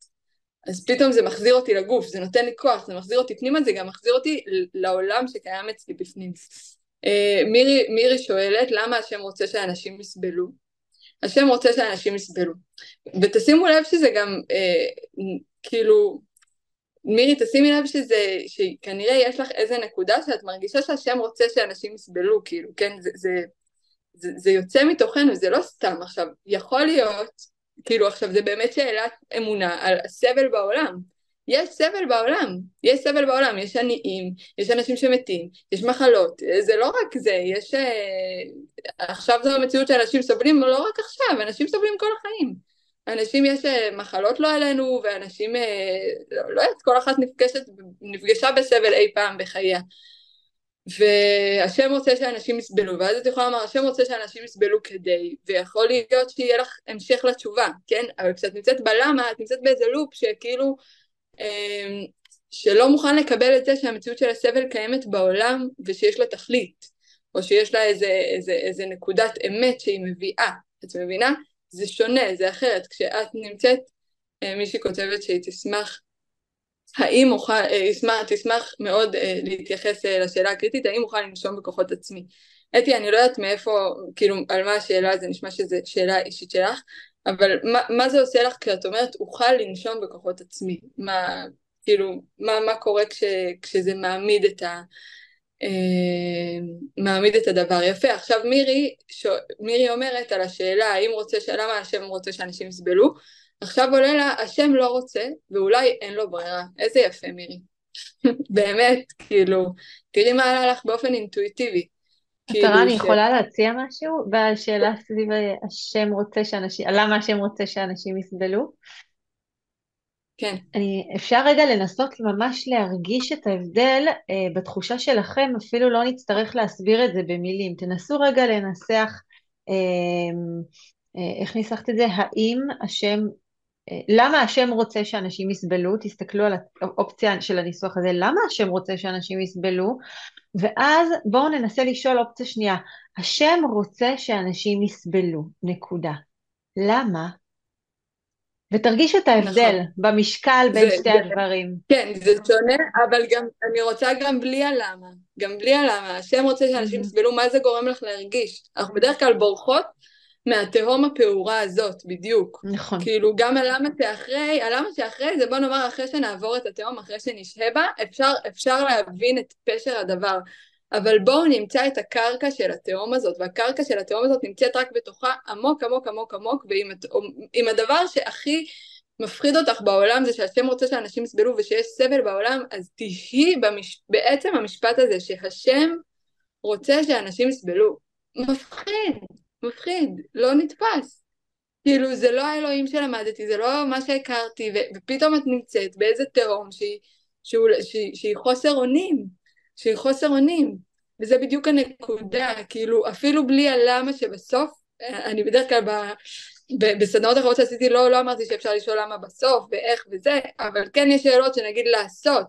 [SPEAKER 1] אז פתאום זה מחזיר אותי לגוף, זה נותן לי כוח, זה מחזיר אותי פנימה, זה גם מחזיר אותי לעולם שקיים אצלי בפנים. אה, מירי, מירי שואלת למה השם רוצה שאנשים יסבלו? השם רוצה שאנשים יסבלו. ותשימו לב שזה גם אה, כאילו, מירי תשימי לב שזה, שכנראה יש לך איזה נקודה שאת מרגישה שהשם רוצה שאנשים יסבלו, כאילו, כן, זה, זה, זה, זה יוצא מתוכנו, זה לא סתם. עכשיו, יכול להיות, כאילו עכשיו זה באמת שאלת אמונה על הסבל בעולם, יש סבל בעולם, יש סבל בעולם, יש עניים, יש אנשים שמתים, יש מחלות, זה לא רק זה, יש... אה, עכשיו זו המציאות שאנשים סובלים, לא רק עכשיו, אנשים סובלים כל החיים. אנשים יש אה, מחלות לא עלינו, ואנשים, אה, לא, לא יודעת, כל אחת נפגשת, נפגשה בסבל אי פעם בחייה. והשם רוצה שאנשים יסבלו, ואז את יכולה לומר, השם רוצה שאנשים יסבלו כדי, ויכול להיות שיהיה לך המשך לתשובה, כן? אבל כשאת נמצאת בלמה, את נמצאת באיזה לופ שכאילו אמ, שלא מוכן לקבל את זה שהמציאות של הסבל קיימת בעולם ושיש לה תכלית, או שיש לה איזה, איזה, איזה נקודת אמת שהיא מביאה, את מבינה? זה שונה, זה אחרת. כשאת נמצאת, אה, מישהי כותבת שהיא תשמח, האם אוכל, אה, תשמח, תשמח מאוד אה, להתייחס לשאלה הקריטית, האם אוכל לנשום בכוחות עצמי. אתי, אני לא יודעת מאיפה, כאילו, על מה השאלה, זה נשמע שזו שאלה אישית שלך, אבל מה, מה זה עושה לך כשאת אומרת אוכל לנשום בכוחות עצמי? מה, כאילו, מה, מה קורה כש, כשזה מעמיד את ה... אה, מעמיד את הדבר יפה. עכשיו מירי, ש... מירי אומרת על השאלה האם רוצה, ש... למה השם רוצה שאנשים יסבלו, עכשיו עולה לה השם לא רוצה ואולי אין לו ברירה. איזה יפה מירי. באמת, כאילו, תראי מה עלה לך באופן אינטואיטיבי.
[SPEAKER 2] כאילו השרה, אני יכולה להציע משהו בשאלה סביב השם רוצה שאנשים, למה השם רוצה שאנשים יסבלו?
[SPEAKER 1] כן.
[SPEAKER 2] אני, אפשר רגע לנסות ממש להרגיש את ההבדל אה, בתחושה שלכם, אפילו לא נצטרך להסביר את זה במילים. תנסו רגע לנסח, אה, אה, איך ניסחת את זה? האם השם, אה, למה השם רוצה שאנשים יסבלו? תסתכלו על האופציה של הניסוח הזה, למה השם רוצה שאנשים יסבלו? ואז בואו ננסה לשאול אופציה שנייה, השם רוצה שאנשים יסבלו, נקודה. למה? ותרגיש את ההבדל נכון. במשקל בין זה, שתי זה, הדברים.
[SPEAKER 1] כן, זה שונה, אבל גם, אני רוצה גם בלי הלמה. גם בלי הלמה. השם רוצה שאנשים mm-hmm. יסבלו, מה זה גורם לך להרגיש? אנחנו בדרך כלל בורחות מהתהום הפעורה הזאת, בדיוק.
[SPEAKER 2] נכון.
[SPEAKER 1] כאילו, גם הלמה שאחרי, הלמה שאחרי זה בוא נאמר אחרי שנעבור את התהום, אחרי שנשהה בה, אפשר, אפשר להבין את פשר הדבר. אבל בואו נמצא את הקרקע של התהום הזאת, והקרקע של התהום הזאת נמצאת רק בתוכה עמוק עמוק עמוק עמוק, ועם הדבר שהכי מפחיד אותך בעולם זה שהשם רוצה שאנשים יסבלו ושיש סבל בעולם, אז תהיי במש... בעצם המשפט הזה שהשם רוצה שאנשים יסבלו. מפחיד, מפחיד, לא נתפס. כאילו זה לא האלוהים שלמדתי, זה לא מה שהכרתי, ו- ופתאום את נמצאת באיזה תהום שהיא, שהוא, שהיא, שהיא חוסר אונים, שהיא חוסר אונים, וזה בדיוק הנקודה, כאילו אפילו בלי הלמה שבסוף, אני בדרך כלל ב, ב, בסדנאות אחרות שעשיתי לא, לא אמרתי שאפשר לשאול למה בסוף ואיך וזה, אבל כן יש שאלות שנגיד לעשות,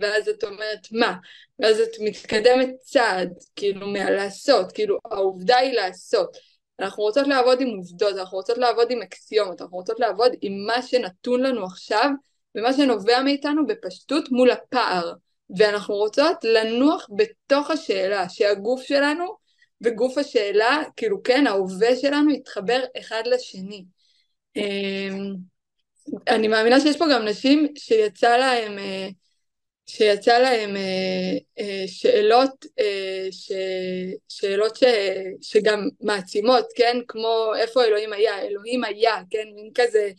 [SPEAKER 1] ואז את אומרת מה, ואז את מתקדמת צעד, כאילו מהלעשות, כאילו העובדה היא לעשות. אנחנו רוצות לעבוד עם עובדות, אנחנו רוצות לעבוד עם אקסיומות, אנחנו רוצות לעבוד עם מה שנתון לנו עכשיו ומה שנובע מאיתנו בפשטות מול הפער. ואנחנו רוצות לנוח בתוך השאלה, שהגוף שלנו וגוף השאלה, כאילו כן, ההווה שלנו יתחבר אחד לשני. אמ, אני מאמינה שיש פה גם נשים שיצא להם אה, שיצא להם אה, אה, שאלות, שאלות ש, שגם מעצימות, כן? כמו איפה אלוהים היה, אלוהים היה, כן? מין כזה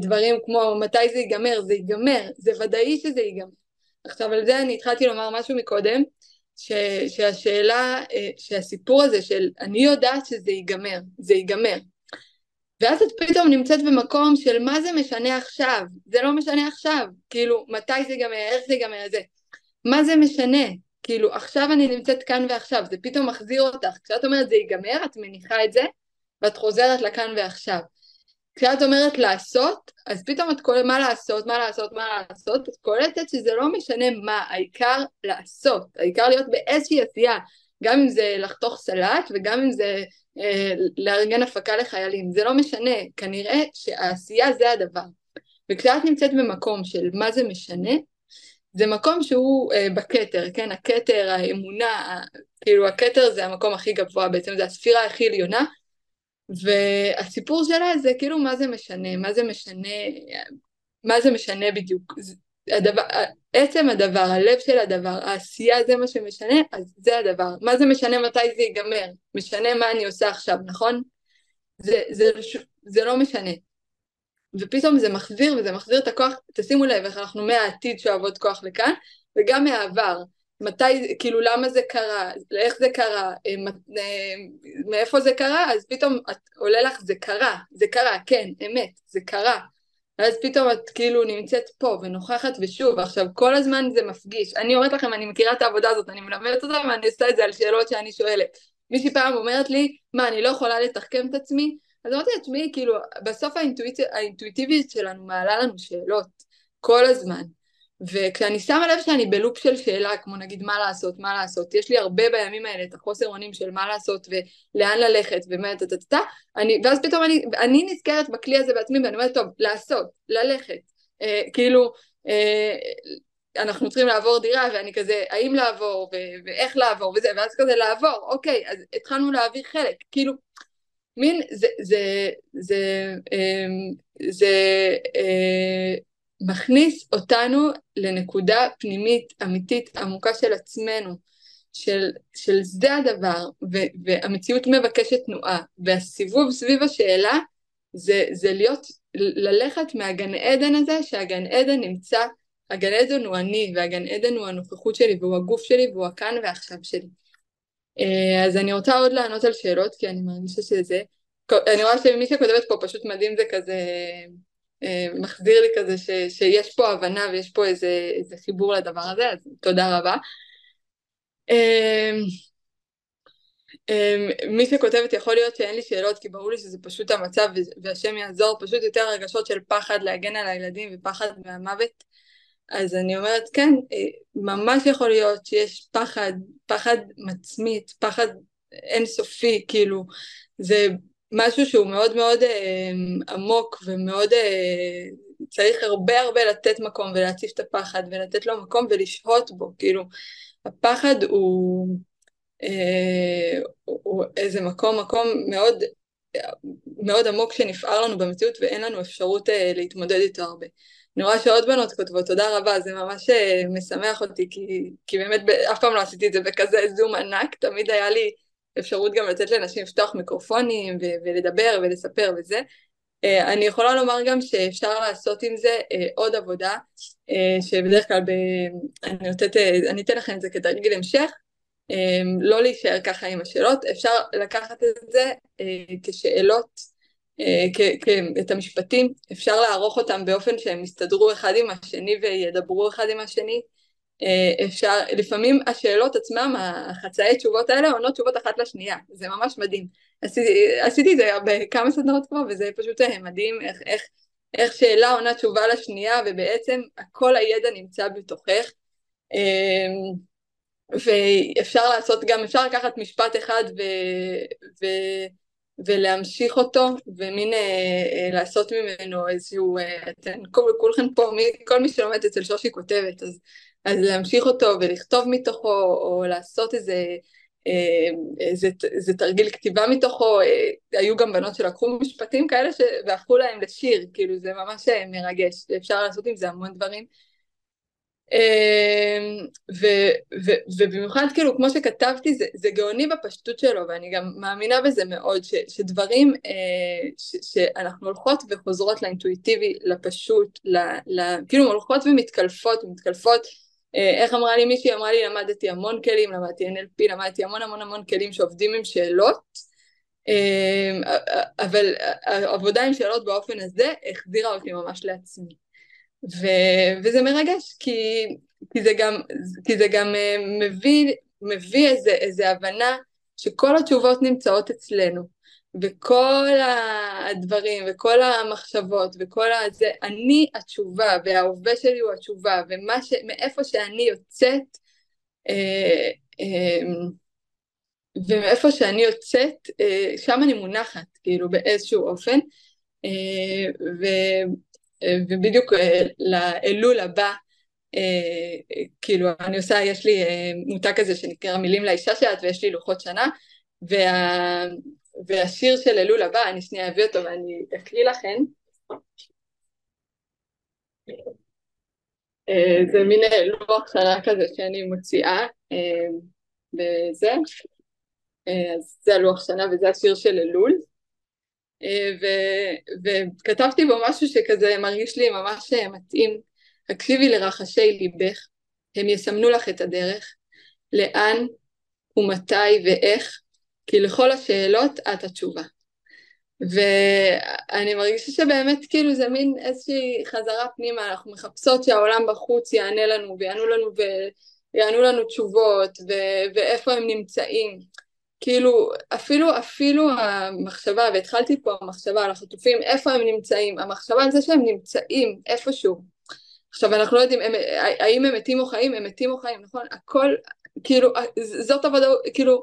[SPEAKER 1] דברים כמו מתי זה ייגמר, זה ייגמר, זה ודאי שזה ייגמר. עכשיו על זה אני התחלתי לומר משהו מקודם, ש, שהשאלה, אה, שהסיפור הזה של אני יודעת שזה ייגמר, זה ייגמר. ואז את פתאום נמצאת במקום של מה זה משנה עכשיו, זה לא משנה עכשיו, כאילו מתי זה ייגמר, איך זה ייגמר, זה, מה זה משנה, כאילו עכשיו אני נמצאת כאן ועכשיו, זה פתאום מחזיר אותך, כשאת אומרת זה ייגמר, את מניחה את זה, ואת חוזרת לכאן ועכשיו. כשאת אומרת לעשות, אז פתאום את קולטת מה לעשות, מה לעשות, מה לעשות, את קולטת שזה לא משנה מה, העיקר לעשות, העיקר להיות באיזושהי עשייה, גם אם זה לחתוך סלט וגם אם זה אה, לארגן הפקה לחיילים, זה לא משנה, כנראה שהעשייה זה הדבר. וכשאת נמצאת במקום של מה זה משנה, זה מקום שהוא אה, בכתר, כן, הכתר, האמונה, כאילו הכתר זה המקום הכי גבוה בעצם, זה הספירה הכי עליונה, והסיפור שלה זה כאילו מה זה משנה, מה זה משנה, מה זה משנה בדיוק. הדבר, עצם הדבר, הלב של הדבר, העשייה זה מה שמשנה, אז זה הדבר. מה זה משנה מתי זה ייגמר? משנה מה אני עושה עכשיו, נכון? זה, זה, זה לא משנה. ופתאום זה מחזיר, וזה מחזיר את הכוח, תשימו לב איך אנחנו מהעתיד שואבות כוח לכאן, וגם מהעבר. מתי, כאילו למה זה קרה, איך זה קרה, אה, אה, מאיפה זה קרה, אז פתאום את, עולה לך זה קרה, זה קרה, כן, אמת, זה קרה. ואז פתאום את כאילו נמצאת פה ונוכחת ושוב, עכשיו כל הזמן זה מפגיש. אני אומרת לכם, אני מכירה את העבודה הזאת, אני מלמדת אותה ואני עושה את זה על שאלות שאני שואלת. מישהי פעם אומרת לי, מה, אני לא יכולה לתחכם את עצמי? אז אמרתי לעצמי, כאילו, בסוף האינטואיצ... האינטואיטיבית שלנו מעלה לנו שאלות, כל הזמן. וכשאני שמה לב שאני בלופ של שאלה, כמו נגיד מה לעשות, מה לעשות, יש לי הרבה בימים האלה את החוסר אונים של מה לעשות ולאן ללכת ומה טה טה ואז פתאום אני, אני נזכרת בכלי הזה בעצמי ואני אומרת, טוב, לעשות, ללכת, אה, כאילו, אה, אנחנו צריכים לעבור דירה ואני כזה, האם לעבור? ו- ואיך לעבור? וזה, ואז כזה לעבור, אוקיי, אז התחלנו להעביר חלק, כאילו, מין, זה, זה, זה, אה, זה, זה אה, מכניס אותנו לנקודה פנימית אמיתית עמוקה של עצמנו, של, של זה הדבר, ו, והמציאות מבקשת תנועה, והסיבוב סביב השאלה זה, זה להיות, ללכת מהגן עדן הזה, שהגן עדן נמצא, הגן עדן הוא אני, והגן עדן הוא הנוכחות שלי, והוא הגוף שלי, והוא הכאן ועכשיו שלי. אה, אז אני רוצה עוד לענות על שאלות, כי אני מרגישה שזה, אני רואה שמי שכותבת פה פשוט מדהים זה כזה מחזיר לי כזה ש, שיש פה הבנה ויש פה איזה, איזה חיבור לדבר הזה, אז תודה רבה. אמ, אמ, מי שכותבת יכול להיות שאין לי שאלות כי ברור לי שזה פשוט המצב והשם יעזור, פשוט יותר הרגשות של פחד להגן על הילדים ופחד מהמוות. אז אני אומרת כן, אה, ממש יכול להיות שיש פחד, פחד מצמית, פחד אינסופי, כאילו זה משהו שהוא מאוד מאוד אה, עמוק ומאוד אה, צריך הרבה הרבה לתת מקום ולהציף את הפחד ולתת לו מקום ולשהות בו, כאילו הפחד הוא, אה, הוא איזה מקום, מקום מאוד מאוד עמוק שנפער לנו במציאות ואין לנו אפשרות אה, להתמודד איתו הרבה. אני רואה שעוד בנות כותבות, תודה רבה, זה ממש אה, משמח אותי, כי, כי באמת אף פעם לא עשיתי את זה בכזה זום ענק, תמיד היה לי אפשרות גם לתת לאנשים לפתוח מיקרופונים ולדבר ולספר וזה. Uh, אני יכולה לומר גם שאפשר לעשות עם זה uh, עוד עבודה, uh, שבדרך כלל ב... אני, נותנת, אני אתן לכם את זה כתרגיל המשך, לא להישאר ככה עם השאלות, אפשר לקחת את זה uh, כשאלות, uh, את המשפטים, אפשר לערוך אותם באופן שהם יסתדרו אחד עם השני וידברו אחד עם השני, אה, אפשר, לפעמים השאלות עצמם, החצאי תשובות האלה עונות תשובות אחת לשנייה, זה ממש מדהים. עשיתי, עשיתי את זה בכמה סדנאות כבר וזה פשוט אה, מדהים איך, איך, איך שאלה עונה תשובה לשנייה ובעצם כל הידע נמצא בתוכך. אה, ואפשר לעשות גם, אפשר לקחת משפט אחד ו, ו, ולהמשיך אותו ומין אה, אה, לעשות ממנו איזשהו, אה, אתן, כל, כולכם פה, מי, כל מי שלומד אצל שושי כותבת, אז אז להמשיך אותו ולכתוב מתוכו, או לעשות איזה, אה, איזה, איזה תרגיל כתיבה מתוכו, אה, היו גם בנות שלקחו משפטים כאלה ש... והפכו להם לשיר, כאילו זה ממש אה, מרגש, אפשר לעשות עם זה המון דברים. ו, ו, ובמיוחד כאילו כמו שכתבתי זה, זה גאוני בפשטות שלו ואני גם מאמינה בזה מאוד ש, שדברים ש, שאנחנו הולכות וחוזרות לאינטואיטיבי, לפשוט, ל, ל, כאילו הולכות ומתקלפות ומתקלפות איך אמרה לי מישהי? אמרה לי למדתי המון כלים, למדתי NLP, למדתי המון המון המון כלים שעובדים עם שאלות אבל העבודה עם שאלות באופן הזה החזירה אותי ממש לעצמי. ו, וזה מרגש, כי, כי זה גם, כי זה גם מביא, מביא איזה, איזה הבנה שכל התשובות נמצאות אצלנו, וכל הדברים, וכל המחשבות, וכל הזה, אני התשובה, וההווה שלי הוא התשובה, ומאיפה שאני יוצאת, אה, אה, ומאיפה שאני יוצאת, אה, שם אני מונחת, כאילו, באיזשהו אופן, ו, ובדיוק לאלול הבא, כאילו, אני עושה, יש לי מותג כזה שנקרא מילים לאישה שאת, ויש לי לוחות שנה, וה... והשיר של אלול הבא, אני שנייה אביא אותו ואני אקריא לכם. אה, זה מין לוח שנה כזה שאני מוציאה בזה, אה, אה, אז זה הלוח שנה וזה השיר של אלול. ו- וכתבתי בו משהו שכזה מרגיש לי ממש מתאים. הקשיבי לרחשי ליבך, הם יסמנו לך את הדרך, לאן ומתי ואיך כי לכל השאלות את התשובה. ואני מרגישה שבאמת כאילו זה מין איזושהי חזרה פנימה, אנחנו מחפשות שהעולם בחוץ יענה לנו ויענו לנו ויענו לנו תשובות ו- ואיפה הם נמצאים. כאילו אפילו אפילו המחשבה, והתחלתי פה המחשבה על החטופים, איפה הם נמצאים, המחשבה על זה שהם נמצאים איפשהו. עכשיו אנחנו לא יודעים הם, האם הם מתים או חיים, הם מתים או חיים, נכון? הכל, כאילו, זאת הוודאות, כאילו,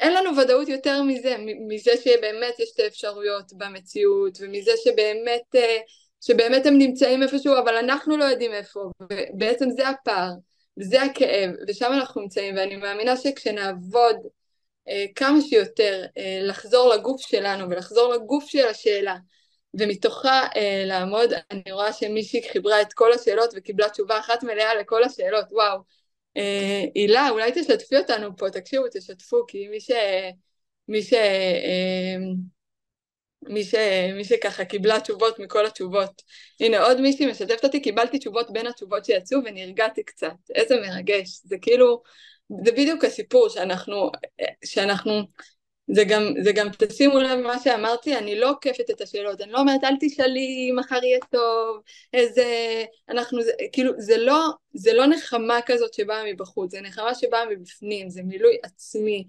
[SPEAKER 1] אין לנו ודאות יותר מזה, מזה שבאמת יש את האפשרויות במציאות, ומזה שבאמת, אה, שבאמת הם נמצאים איפשהו, אבל אנחנו לא יודעים איפה, ובעצם זה הפער, וזה הכאב, ושם אנחנו נמצאים, ואני מאמינה שכשנעבוד אה, כמה שיותר אה, לחזור לגוף שלנו ולחזור לגוף של השאלה, ומתוכה אה, לעמוד, אני רואה שמישהי חיברה את כל השאלות וקיבלה תשובה אחת מלאה לכל השאלות, וואו. אה, הילה, אולי תשתפי אותנו פה, תקשיבו, תשתפו, כי מי ש... מי ש... אה, מי, ש... מי שככה קיבלה תשובות מכל התשובות. הנה עוד מישהי משתפת אותי, קיבלתי תשובות בין התשובות שיצאו ונרגעתי קצת. איזה מרגש. זה כאילו, זה בדיוק הסיפור שאנחנו, שאנחנו זה גם, זה גם תשימו לב מה שאמרתי, אני לא עוקפת את השאלות, אני לא אומרת אל תשאלי מחר יהיה טוב, איזה, אנחנו, זה, כאילו זה לא, זה לא נחמה כזאת שבאה מבחוץ, זה נחמה שבאה מבפנים, זה מילוי עצמי,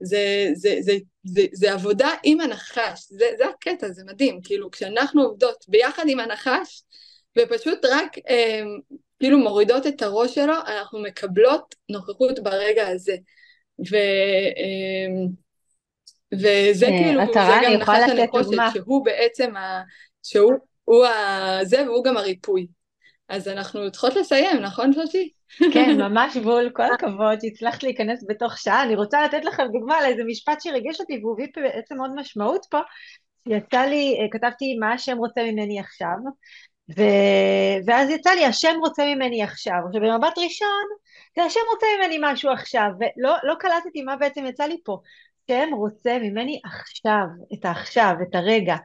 [SPEAKER 1] זה, זה, זה, זה, זה עבודה עם הנחש, זה, זה הקטע, זה מדהים, כאילו כשאנחנו עובדות ביחד עם הנחש ופשוט רק אה, כאילו מורידות את הראש שלו, אנחנו מקבלות נוכחות ברגע הזה. ו... אה, וזה אה, כאילו, זה גם נחש הנחושת, שהוא בעצם, ה... שהוא הוא ה... זה והוא גם הריפוי. אז אנחנו צריכות לסיים, נכון שושי?
[SPEAKER 2] כן, ממש בול, כל הכבוד שהצלחת להיכנס בתוך שעה. אני רוצה לתת לכם דוגמה על איזה משפט שריגש אותי והוא הביא בעצם עוד משמעות פה. יצא לי, אה, כתבתי מה השם רוצה ממני עכשיו, ו... ואז יצא לי השם רוצה ממני עכשיו. עכשיו במבט ראשון, זה השם רוצה ממני משהו עכשיו, ולא לא קלטתי מה בעצם יצא לי פה. השם רוצה ממני עכשיו, את העכשיו, את הרגע.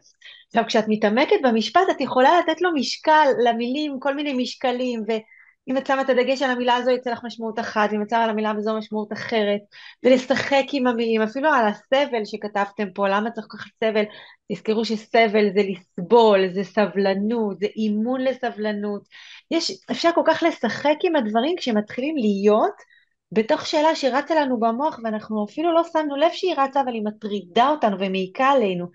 [SPEAKER 2] עכשיו, כשאת מתעמקת במשפט, את יכולה לתת לו משקל למילים, כל מיני משקלים, ואם את שמה את הדגש על המילה הזו, יצא לך משמעות אחת, ואם את שמה על המילה הזו משמעות אחרת, ולשחק עם המילים, אפילו על הסבל שכתבתם פה, למה צריך כל כך סבל? תזכרו שסבל זה לסבול, זה סבלנות, זה אימון לסבלנות. יש, אפשר כל כך לשחק עם הדברים כשמתחילים להיות, בתוך שאלה שרצה לנו במוח ואנחנו אפילו לא שמנו לב שהיא רצה אבל היא מטרידה אותנו ומעיקה עלינו.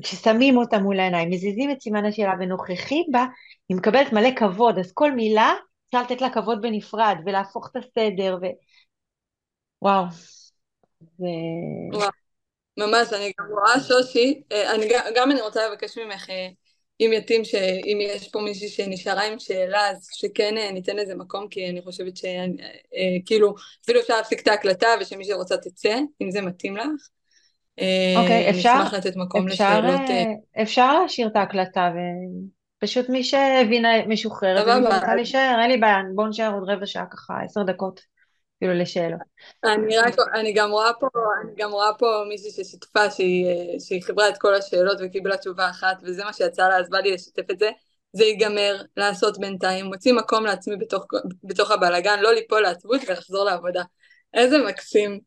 [SPEAKER 2] וכששמים אותה מול העיניים, מזיזים את סימן השאלה ונוכחים בה, היא מקבלת מלא כבוד. אז כל מילה אפשר לתת לה כבוד בנפרד ולהפוך את הסדר ו... וואו. זה...
[SPEAKER 1] ממש, אני גם רואה שושי, אה, אני, גם אני רוצה לבקש ממך אה, אם יתאים שאם יש פה מישהי שנשארה עם שאלה אז שכן אה, ניתן לזה מקום כי אני חושבת שכאילו אה, אפילו אפשר להפסיק את ההקלטה ושמי שרוצה תצא אם זה מתאים לך.
[SPEAKER 2] אוקיי okay, אפשר, נשמח לתת מקום אפשר, לשאלות. אה, אפשר להשאיר את ההקלטה ופשוט מי שהבינה משוחררת ואני רוצה להישאר אין לי בעיה בואו נשאר עוד רבע שעה ככה עשר דקות. כאילו לשאלות.
[SPEAKER 1] אני רק, אני גם רואה פה, אני גם רואה פה מישהי ששיתפה שהיא, שהיא חיברה את כל השאלות וקיבלה תשובה אחת וזה מה שיצא לה אז בא לי לשתף את זה זה ייגמר לעשות בינתיים, מוציא מקום לעצמי בתוך, בתוך הבלאגן, לא ליפול לעצבות ולחזור לעבודה. איזה מקסים.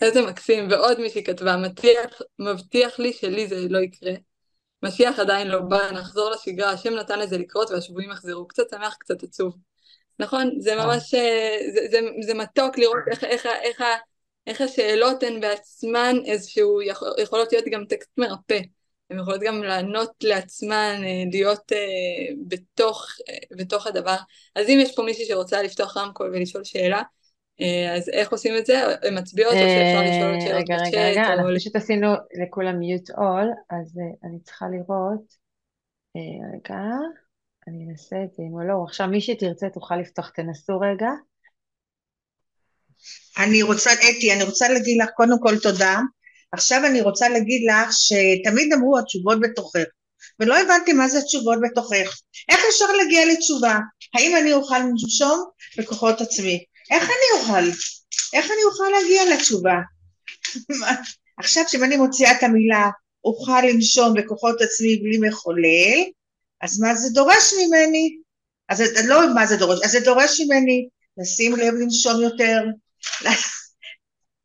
[SPEAKER 1] איזה מקסים, ועוד מישהי כתבה, מבטיח, מבטיח לי שלי זה לא יקרה. משיח עדיין לא בא, נחזור לשגרה, השם נתן לזה לקרות והשבויים יחזרו. קצת שמח, קצת עצוב. נכון? זה ממש, אה, זה, זה, זה מתוק לראות איך, איך, איך, איך השאלות הן בעצמן איזשהו, יכול, יכולות להיות גם טקסט מרפא. הן יכולות גם לענות לעצמן, אה, להיות uh, בתוך, uh, בתוך הדבר. אז אם יש פה מישהי שרוצה לפתוח רמקול ולשאול שאלה, uh, אז איך עושים את זה? הן מצביעות או שאפשר לשאול את שאלות
[SPEAKER 2] בצ'אט? רגע, רגע, אנחנו פשוט עשינו לכולם מיוט אול, אז uh, אני צריכה לראות. Uh, רגע, אני אנסה את זה, אם לא. עכשיו מי שתרצה תוכל לפתוח, תנסו רגע.
[SPEAKER 3] אני רוצה, אתי, אני רוצה להגיד לך קודם כל תודה. עכשיו אני רוצה להגיד לך שתמיד אמרו התשובות בתוכך, ולא הבנתי מה זה התשובות בתוכך. איך אפשר להגיע לתשובה? האם אני אוכל לנשום בכוחות עצמי? איך אני אוכל? איך אני אוכל להגיע לתשובה? עכשיו כשאם אני מוציאה את המילה אוכל לנשום בכוחות עצמי בלי מחולל, אז מה זה דורש ממני? אז לא מה זה דורש, אז זה דורש ממני לשים לב לנשום יותר,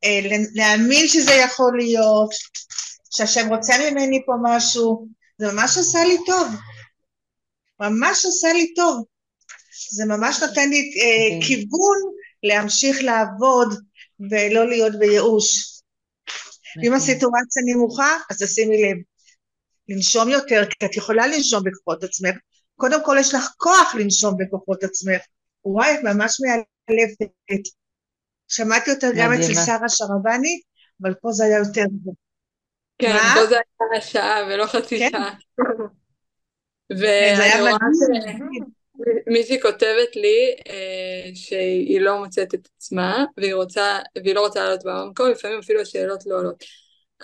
[SPEAKER 3] אה, להאמין שזה יכול להיות, שהשם רוצה ממני פה משהו, זה ממש עשה לי טוב, ממש עשה לי טוב, זה ממש נותן לי okay. כיוון להמשיך לעבוד ולא להיות בייאוש. Okay. אם הסיטואציה נמוכה, אז תשימי לב, לנשום יותר, כי את יכולה לנשום בכוחות עצמך, קודם כל יש לך כוח לנשום בכוחות עצמך, וואי, את ממש מאלפת. שמעתי אותה גם אצל שרה שרבני, אבל פה זה היה יותר...
[SPEAKER 1] כן, מה? פה זה היה שעה ולא חצי כן. שעה. ואני רואה שמישהי כותבת לי אה, שהיא לא מוצאת את עצמה והיא, רוצה, והיא לא רוצה לעלות במקום, לפעמים אפילו השאלות לא עולות.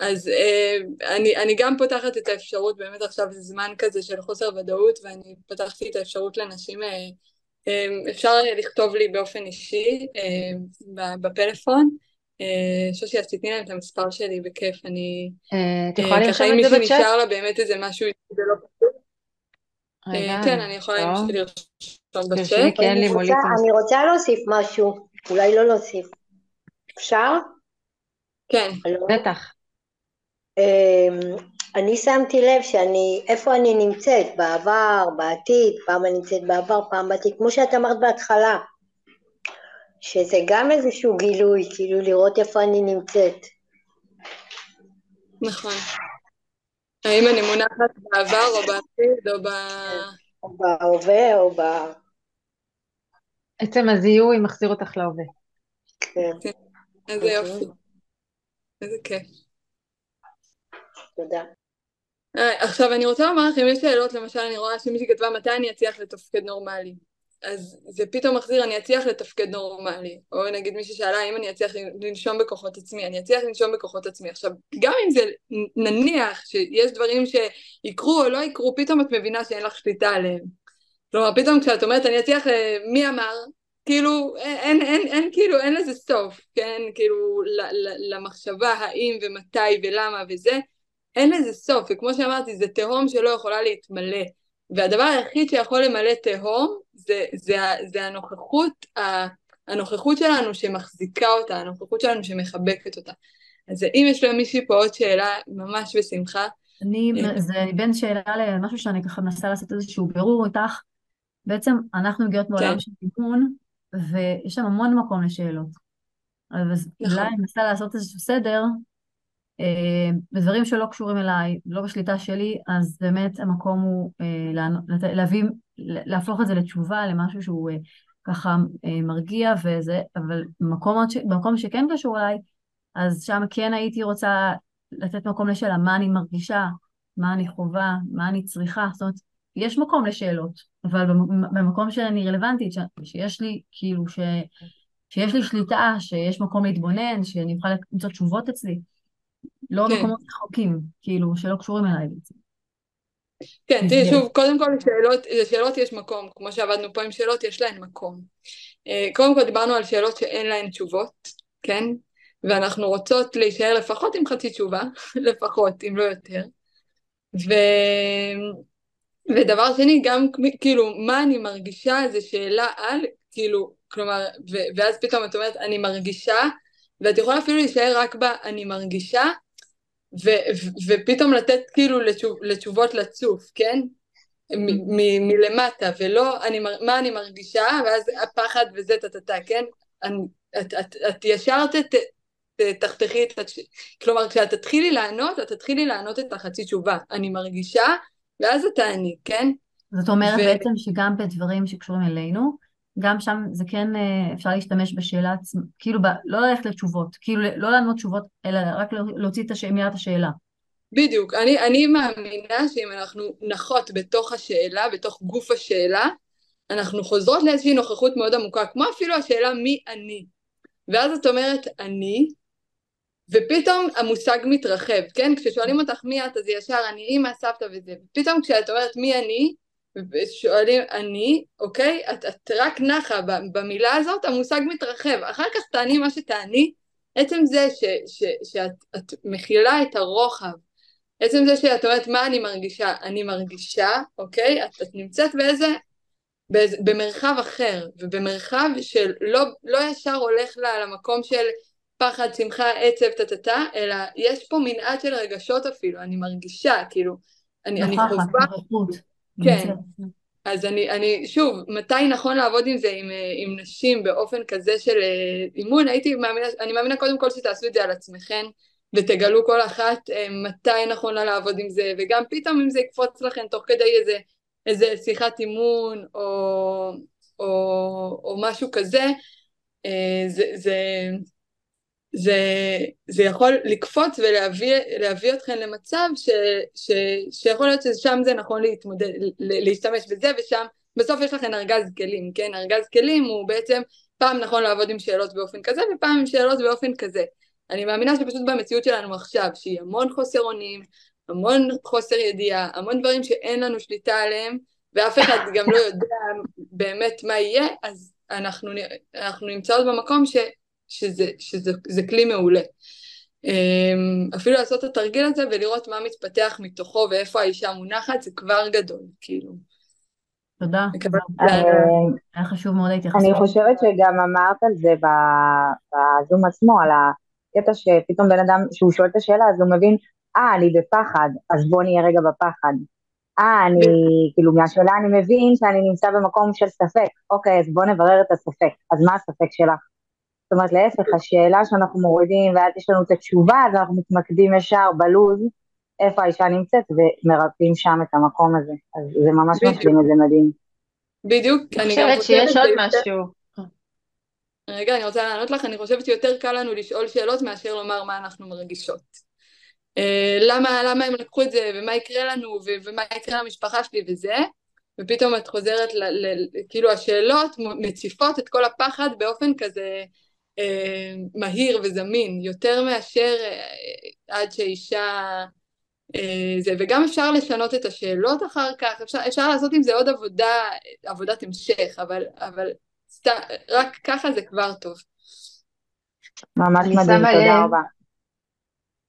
[SPEAKER 1] אז אה, אני, אני גם פותחת את האפשרות, באמת עכשיו זה זמן כזה של חוסר ודאות ואני פתחתי את האפשרות לנשים אה, אמ, אפשר לכתוב לי באופן אישי אמ, בפלאפון. אה, שושי, אז תתני להם את המספר שלי בכיף, אני...
[SPEAKER 2] אה, את יכולה לרשום את זה בצ'אט? ככה אם מישהו
[SPEAKER 1] נשאר לה באמת איזה משהו, זה לא פשוט. אה, כן, אני יכולה לרשום בצ'אט.
[SPEAKER 4] אני רוצה להוסיף משהו, אולי לא להוסיף. אפשר?
[SPEAKER 1] כן.
[SPEAKER 2] בטח.
[SPEAKER 4] אמ, אני שמתי לב שאני, איפה אני נמצאת, בעבר, בעתיד, פעם אני נמצאת בעבר, פעם בעתיד, כמו שאת אמרת בהתחלה, שזה גם איזשהו גילוי, כאילו לראות איפה אני נמצאת.
[SPEAKER 1] נכון. האם אני מונחת בעבר או בעתיד או ב...
[SPEAKER 4] או בהווה או ב...
[SPEAKER 2] עצם הזיהוי מחזיר אותך להווה.
[SPEAKER 4] כן.
[SPEAKER 1] כן. איזה יופי. איזה כיף.
[SPEAKER 4] תודה.
[SPEAKER 1] אה, עכשיו אני רוצה לומר לכם, יש שאלות, למשל אני רואה שמישהי כתבה מתי אני אצליח לתפקד נורמלי. אז זה פתאום מחזיר, אני אצליח לתפקד נורמלי. או נגיד מישהי שאלה אם אני אצליח לנשום בכוחות עצמי, אני אצליח לנשום בכוחות עצמי. עכשיו, גם אם זה נניח שיש דברים שיקרו או לא יקרו, פתאום את מבינה שאין לך שליטה עליהם. כלומר, פתאום כשאת אומרת אני אצליח, אה, מי אמר? כאילו, אין, אין, אין, אין, כאילו, אין לזה סוף, כן? כאילו, למחשבה האם ומתי ולמה וזה. אין לזה סוף, וכמו שאמרתי, זה תהום שלא יכולה להתמלא. והדבר היחיד שיכול למלא תהום זה, זה, זה הנוכחות, הנוכחות שלנו שמחזיקה אותה, הנוכחות שלנו שמחבקת אותה. אז אם יש למישהי פה עוד שאלה, ממש בשמחה.
[SPEAKER 5] אני, אה, זה בין שאלה למשהו שאני ככה מנסה לעשות איזשהו בירור איתך. בעצם אנחנו מגיעות מעולם כן. של אימון, ויש שם המון מקום לשאלות. אז נכון. אולי אני מנסה לעשות איזשהו סדר, בדברים שלא קשורים אליי, לא בשליטה שלי, אז באמת המקום הוא אה, להביא, להפוך את זה לתשובה, למשהו שהוא אה, ככה מרגיע וזה, אבל במקום, במקום שכן קשור אליי, אז שם כן הייתי רוצה לתת מקום לשאלה, מה אני מרגישה, מה אני חווה, מה אני צריכה, זאת אומרת, יש מקום לשאלות, אבל במקום שאני רלוונטית, שיש לי כאילו, ש, שיש לי שליטה, שיש מקום להתבונן, שאני אוכל למצוא תשובות אצלי, לא כן. מקומות רחוקים, כאילו, שלא קשורים אליי בעצם.
[SPEAKER 1] כן, תראי שוב, קודם כל לשאלות, לשאלות יש מקום, כמו שעבדנו פה עם שאלות, יש להן מקום. אה, קודם כל דיברנו על שאלות שאין להן תשובות, כן? ואנחנו רוצות להישאר לפחות עם חצי תשובה, לפחות, אם לא יותר. ו... ודבר שני, גם כאילו, מה אני מרגישה זה שאלה על, כאילו, כלומר, ו... ואז פתאום את אומרת, אני מרגישה, ואת יכולה אפילו להישאר רק ב... אני מרגישה, ו, ו, ופתאום לתת כאילו לתשוב, לתשובות לצוף, כן? מ, מ, מלמטה, ולא אני, מה אני מרגישה, ואז הפחד וזה טה-טה-טה, כן? אני, את, את, את ישר ת, תחתכי את... התש... כלומר, כשאת תתחילי לענות, את תתחילי לענות את החצי תשובה. אני מרגישה, ואז את תעני, כן?
[SPEAKER 5] זאת אומרת ו... בעצם שגם בדברים שקשורים אלינו, גם שם זה כן אה, אפשר להשתמש בשאלה עצמה, כאילו ב... לא ללכת לתשובות, כאילו לא לענות תשובות, אלא רק להוציא את הש... מילת השאלה.
[SPEAKER 1] בדיוק, אני, אני מאמינה שאם אנחנו נחות בתוך השאלה, בתוך גוף השאלה, אנחנו חוזרות לאיזושהי נוכחות מאוד עמוקה, כמו אפילו השאלה מי אני. ואז את אומרת אני, ופתאום המושג מתרחב, כן? כששואלים אותך מי את, אז ישר אני אימא, סבתא וזה. פתאום כשאת אומרת מי אני, שואלים אני, אוקיי? את, את רק נחה במילה הזאת, המושג מתרחב. אחר כך תעני מה שתעני, עצם זה ש, ש, שאת מכילה את הרוחב, עצם זה שאת אומרת מה אני מרגישה, אני מרגישה, אוקיי? את, את נמצאת באיזה, באיזה, במרחב אחר, ובמרחב של לא, לא ישר הולך לה למקום של פחד, שמחה, עצב, טה-טה-טה, אלא יש פה מנעד של רגשות אפילו, אני מרגישה, כאילו, אני, אני חובה... כן. אז אני, אני, שוב, מתי נכון לעבוד עם זה, עם, עם נשים באופן כזה של אה, אימון, הייתי מאמינה, אני מאמינה קודם כל שתעשו את זה על עצמכם, ותגלו כל אחת אה, מתי נכון לה לעבוד עם זה, וגם פתאום אם זה יקפוץ לכם תוך כדי איזה, איזה שיחת אימון, או, או, או משהו כזה, אה, זה, זה, זה, זה יכול לקפוץ ולהביא אתכם למצב ש, ש, שיכול להיות ששם זה נכון להתמודד, להשתמש בזה ושם בסוף יש לכם ארגז כלים, כן? ארגז כלים הוא בעצם פעם נכון לעבוד עם שאלות באופן כזה ופעם עם שאלות באופן כזה. אני מאמינה שפשוט במציאות שלנו עכשיו, שהיא המון חוסר אונים, המון חוסר ידיעה, המון דברים שאין לנו שליטה עליהם ואף אחד גם לא יודע באמת מה יהיה, אז אנחנו, אנחנו נמצאות במקום ש... שזה, שזה שזה כלי מעולה. אמ, אפילו לעשות את התרגיל הזה ולראות מה מתפתח מתוכו ואיפה האישה מונחת זה כבר גדול, כאילו.
[SPEAKER 5] תודה, היה חשוב מאוד להתייחס.
[SPEAKER 6] אני חושבת שגם אמרת על זה בזום עצמו, על הקטע שפתאום בן אדם, שהוא שואל את השאלה אז הוא מבין, אה, אני בפחד, אז בוא נהיה רגע בפחד. אה, אני, כאילו, מהשאלה אני מבין שאני נמצא במקום של ספק. אוקיי, אז בוא נברר את הספק. אז מה הספק שלך? זאת אומרת, להפך, השאלה שאנחנו מורידים ואז יש לנו את התשובה, אז אנחנו מתמקדים ישר בלוז, איפה האישה נמצאת, ומרפאים שם את המקום הזה. אז זה ממש משלים את זה מדהים.
[SPEAKER 1] בדיוק,
[SPEAKER 2] אני גם חושבת שיש עוד משהו.
[SPEAKER 1] רגע, אני רוצה לענות לך, אני חושבת שיותר קל לנו לשאול שאלות מאשר לומר מה אנחנו מרגישות. Uh, למה, למה הם לקחו את זה, ומה יקרה לנו, ומה יקרה למשפחה שלי וזה, ופתאום את חוזרת, ל, ל, כאילו השאלות מציפות את כל הפחד באופן כזה אה, מהיר וזמין, יותר מאשר אה, עד שאישה... אה, זה, וגם אפשר לשנות את השאלות אחר כך, אפשר, אפשר לעשות עם זה עוד עבודה, עבודת המשך, אבל, אבל סת, רק ככה זה כבר טוב.
[SPEAKER 6] ממש מדהים, תודה רבה.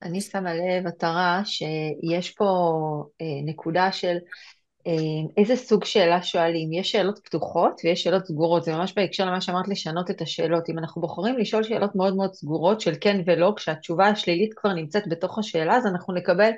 [SPEAKER 2] אני שמה לב, עטרה, שיש פה אה, נקודה של אה, איזה סוג שאלה שואלים? יש שאלות פתוחות ויש שאלות סגורות, זה ממש בהקשר למה שאמרת לשנות את השאלות. אם אנחנו בוחרים לשאול שאלות מאוד מאוד סגורות של כן ולא, כשהתשובה השלילית כבר נמצאת בתוך השאלה, אז אנחנו נקבל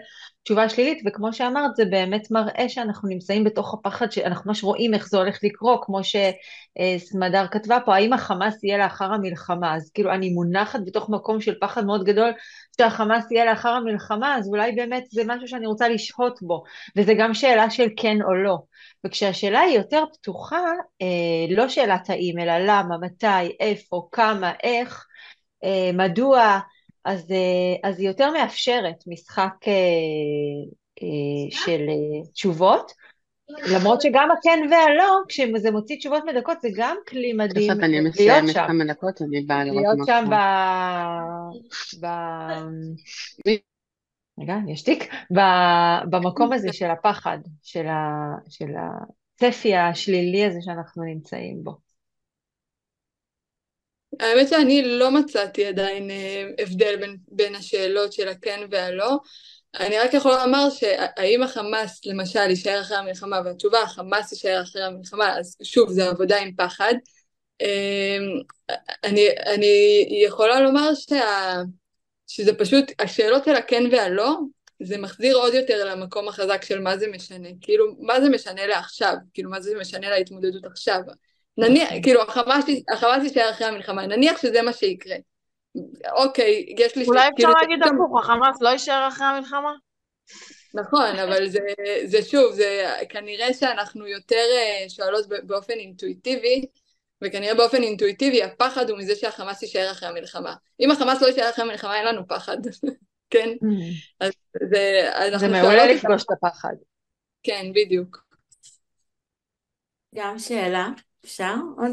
[SPEAKER 2] תשובה שלילית, וכמו שאמרת, זה באמת מראה שאנחנו נמצאים בתוך הפחד, שאנחנו ממש רואים איך זה הולך לקרות, כמו שסמדר כתבה פה, האם החמאס יהיה לאחר המלחמה? אז כאילו אני מונחת בתוך מקום של פחד מאוד גדול, שהחמאס יהיה לאחר המלחמה, אז אולי באמת זה משהו שאני רוצה לשהות בו, וזה גם שאלה של כן או לא. וכשהשאלה היא יותר פתוחה, אה, לא שאלת האם, אלא למה, מתי, איפה, כמה, איך, אה, מדוע, אז, אה, אז היא יותר מאפשרת משחק אה, אה, של תשובות, למרות שגם הכן והלא, כשזה מוציא תשובות מדכאות, זה גם כלי מדהים
[SPEAKER 7] להיות שם. אני מסיימת כמה דקות, אני באה לראות
[SPEAKER 2] להיות שם ב... ב... רגע, יש תיק? במקום הזה של הפחד. של הצפי השלילי הזה שאנחנו נמצאים בו.
[SPEAKER 1] האמת שאני לא מצאתי עדיין אה, הבדל בין, בין השאלות של הכן והלא. אני רק יכולה לומר שהאם החמאס למשל יישאר אחרי המלחמה והתשובה החמאס יישאר אחרי המלחמה אז שוב זה עבודה עם פחד אמ, אני, אני יכולה לומר שה, שזה פשוט, השאלות של הכן והלא, זה מחזיר עוד יותר למקום החזק של מה זה משנה, כאילו מה זה משנה לעכשיו, כאילו מה זה משנה להתמודדות עכשיו. נניח. כאילו החמאס יישאר אחרי המלחמה, נניח שזה מה שיקרה. אוקיי, יש לי...
[SPEAKER 8] אולי אפשר כאילו, להגיד הפוך, החמאס לא יישאר אחרי המלחמה?
[SPEAKER 1] נכון, אבל זה, זה שוב, זה כנראה שאנחנו יותר אה, שואלות באופן אינטואיטיבי, וכנראה באופן אינטואיטיבי הפחד הוא מזה שהחמאס יישאר אחרי המלחמה. אם החמאס לא יישאר אחרי המלחמה אין לנו פחד, כן? Mm. אז זה,
[SPEAKER 8] זה מעולה לפגוש את הפחד.
[SPEAKER 1] כן, בדיוק.
[SPEAKER 9] גם שאלה, אפשר עוד?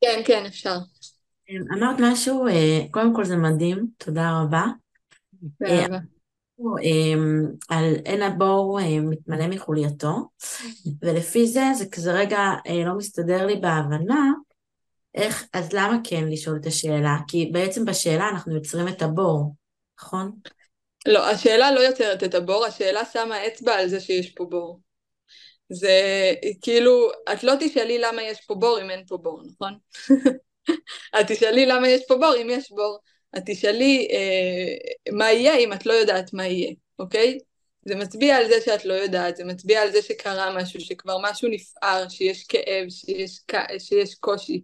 [SPEAKER 1] כן, כן, אפשר.
[SPEAKER 9] אמרת משהו, אה, קודם כל זה מדהים, תודה רבה.
[SPEAKER 1] תודה
[SPEAKER 9] אמ, על אין הבור אה, מתמלא מחולייתו, ולפי זה, זה כזה רגע אה, לא מסתדר לי בהבנה, איך, אז למה כן לשאול את השאלה? כי בעצם בשאלה אנחנו יוצרים את הבור, נכון?
[SPEAKER 1] לא, השאלה לא יוצרת את הבור, השאלה שמה אצבע על זה שיש פה בור. זה כאילו, את לא תשאלי למה יש פה בור אם אין פה בור, נכון? את תשאלי למה יש פה בור אם יש בור. את תשאלי אה, מה יהיה אם את לא יודעת מה יהיה, אוקיי? זה מצביע על זה שאת לא יודעת, זה מצביע על זה שקרה משהו, שכבר משהו נפער, שיש כאב, שיש, שיש קושי,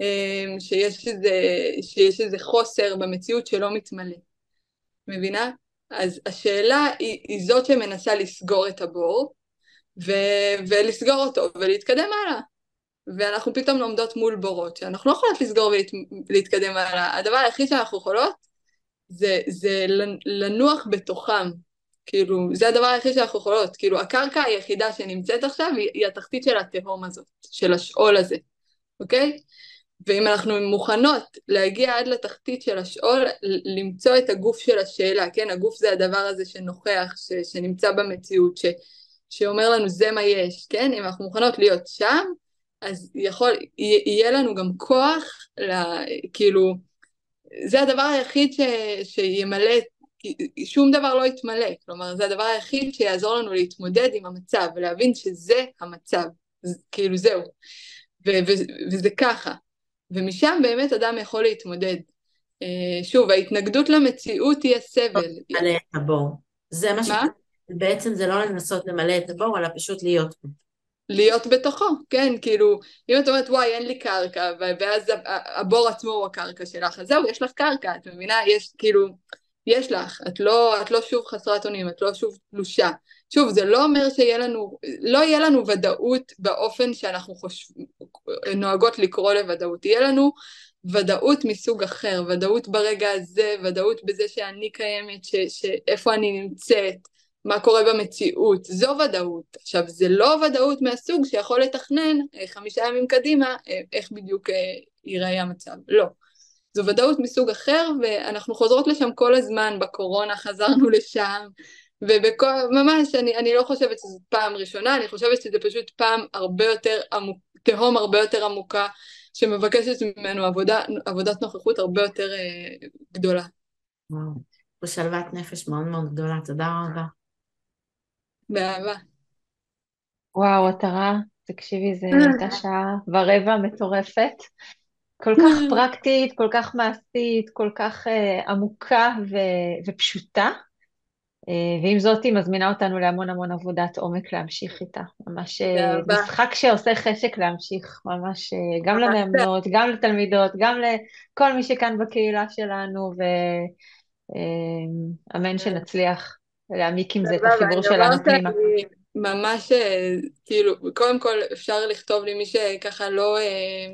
[SPEAKER 1] אה, שיש איזה, שיש איזה חוסר במציאות שלא מתמלא. מבינה? אז השאלה היא, היא זאת שמנסה לסגור את הבור, ו, ולסגור אותו, ולהתקדם הלאה. ואנחנו פתאום לומדות מול בורות, שאנחנו לא יכולות לסגור ולהתקדם הלאה. הדבר היחיד שאנחנו יכולות זה, זה לנוח בתוכם. כאילו, זה הדבר היחיד שאנחנו יכולות. כאילו, הקרקע היחידה שנמצאת עכשיו היא, היא התחתית של התהום הזאת, של השאול הזה, אוקיי? ואם אנחנו מוכנות להגיע עד לתחתית של השאול, למצוא את הגוף של השאלה, כן? הגוף זה הדבר הזה שנוכח, ש, שנמצא במציאות, ש, שאומר לנו זה מה יש, כן? אם אנחנו מוכנות להיות שם, אז יכול, יהיה לנו גם כוח, לה, כאילו, זה הדבר היחיד ש, שימלא, שום דבר לא יתמלא, כלומר זה הדבר היחיד שיעזור לנו להתמודד עם המצב ולהבין שזה המצב, כאילו זהו, ו, ו, וזה ככה, ומשם באמת אדם יכול להתמודד. אה, שוב, ההתנגדות למציאות היא הסבל.
[SPEAKER 9] זה מה ש... בעצם זה לא לנסות למלא את הבור, אלא פשוט להיות פה.
[SPEAKER 1] להיות בתוכו, כן, כאילו, אם את אומרת וואי אין לי קרקע, ואז הבור עצמו הוא הקרקע שלך, אז זהו, יש לך קרקע, את מבינה? יש, כאילו, יש לך, את לא, את לא שוב חסרת אונים, את לא שוב תלושה. שוב, זה לא אומר שיהיה לנו, לא יהיה לנו ודאות באופן שאנחנו חושב, נוהגות לקרוא לוודאות, יהיה לנו ודאות מסוג אחר, ודאות ברגע הזה, ודאות בזה שאני קיימת, ש, שאיפה אני נמצאת, מה קורה במציאות, זו ודאות. עכשיו, זה לא ודאות מהסוג שיכול לתכנן אה, חמישה ימים קדימה אה, איך בדיוק אה, ייראה המצב, לא. זו ודאות מסוג אחר, ואנחנו חוזרות לשם כל הזמן, בקורונה חזרנו לשם, וממש, אני, אני לא חושבת שזו פעם ראשונה, אני חושבת שזה פשוט פעם הרבה יותר עמוק, תהום הרבה יותר עמוקה, שמבקשת ממנו עבודה, עבודת נוכחות הרבה יותר אה, גדולה.
[SPEAKER 9] וואו, ושלוות נפש מאוד מאוד גדולה, תודה רבה.
[SPEAKER 1] באהבה.
[SPEAKER 2] וואו, עטרה, תקשיבי, זו הייתה שעה ורבע מטורפת. כל כך פרקטית, כל כך מעשית, כל כך uh, עמוקה ו- ופשוטה. Uh, ועם זאת היא מזמינה אותנו להמון המון עבודת עומק להמשיך איתה. ממש uh, משחק שעושה חשק להמשיך, ממש uh, גם למאמנות, גם לתלמידות, גם לכל מי שכאן בקהילה שלנו, ואמן uh, שנצליח להעמיק עם זה את החיבור שלנו פנימה.
[SPEAKER 1] ממש, אה, כאילו, קודם כל אפשר לכתוב לי מי שככה לא, אה,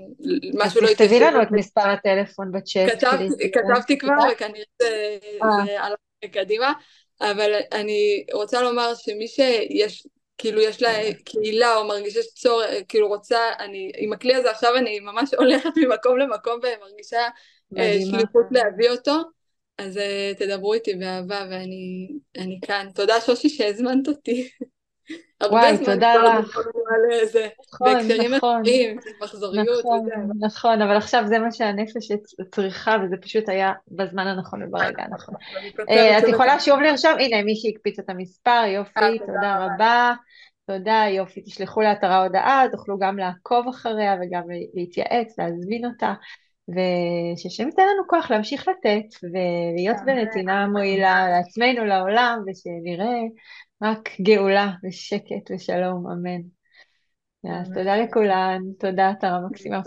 [SPEAKER 1] משהו לא.
[SPEAKER 2] אז תכתבי לנו את מספר הטלפון בצ'אט.
[SPEAKER 1] כתבתי כבר וכנראה זה הלך קדימה, אבל אני רוצה לומר שמי שיש, כאילו יש לה קהילה או מרגישה צורך, כאילו רוצה, אני, עם הכלי הזה עכשיו אני ממש הולכת ממקום למקום ומרגישה שליחות להביא אותו. אז uh, תדברו איתי באהבה ואני כאן. תודה שושי שהזמנת אותי.
[SPEAKER 2] וואי, תודה לך.
[SPEAKER 1] נכון, בהקשרים נכון, אחרים, מחזוריות.
[SPEAKER 2] נכון, נכון, אבל עכשיו זה מה שהנפש צריכה, וזה פשוט היה בזמן הנכון וברגע הנכון. אה, את יכולה שוב לרשום, הנה מישהי הקפיץ את המספר, יופי, אה, תודה רבה. תודה, יופי. תשלחו לאתרה הודעה, תוכלו גם לעקוב אחריה וגם להתייעץ, להזמין אותה, ושהשם ייתן לנו כוח להמשיך לתת ולהיות בנתינה מועילה לעצמנו, לעולם, ושנראה רק גאולה ושקט ושלום, אמן. אז תודה לכולן, תודה, תרה מקסימה.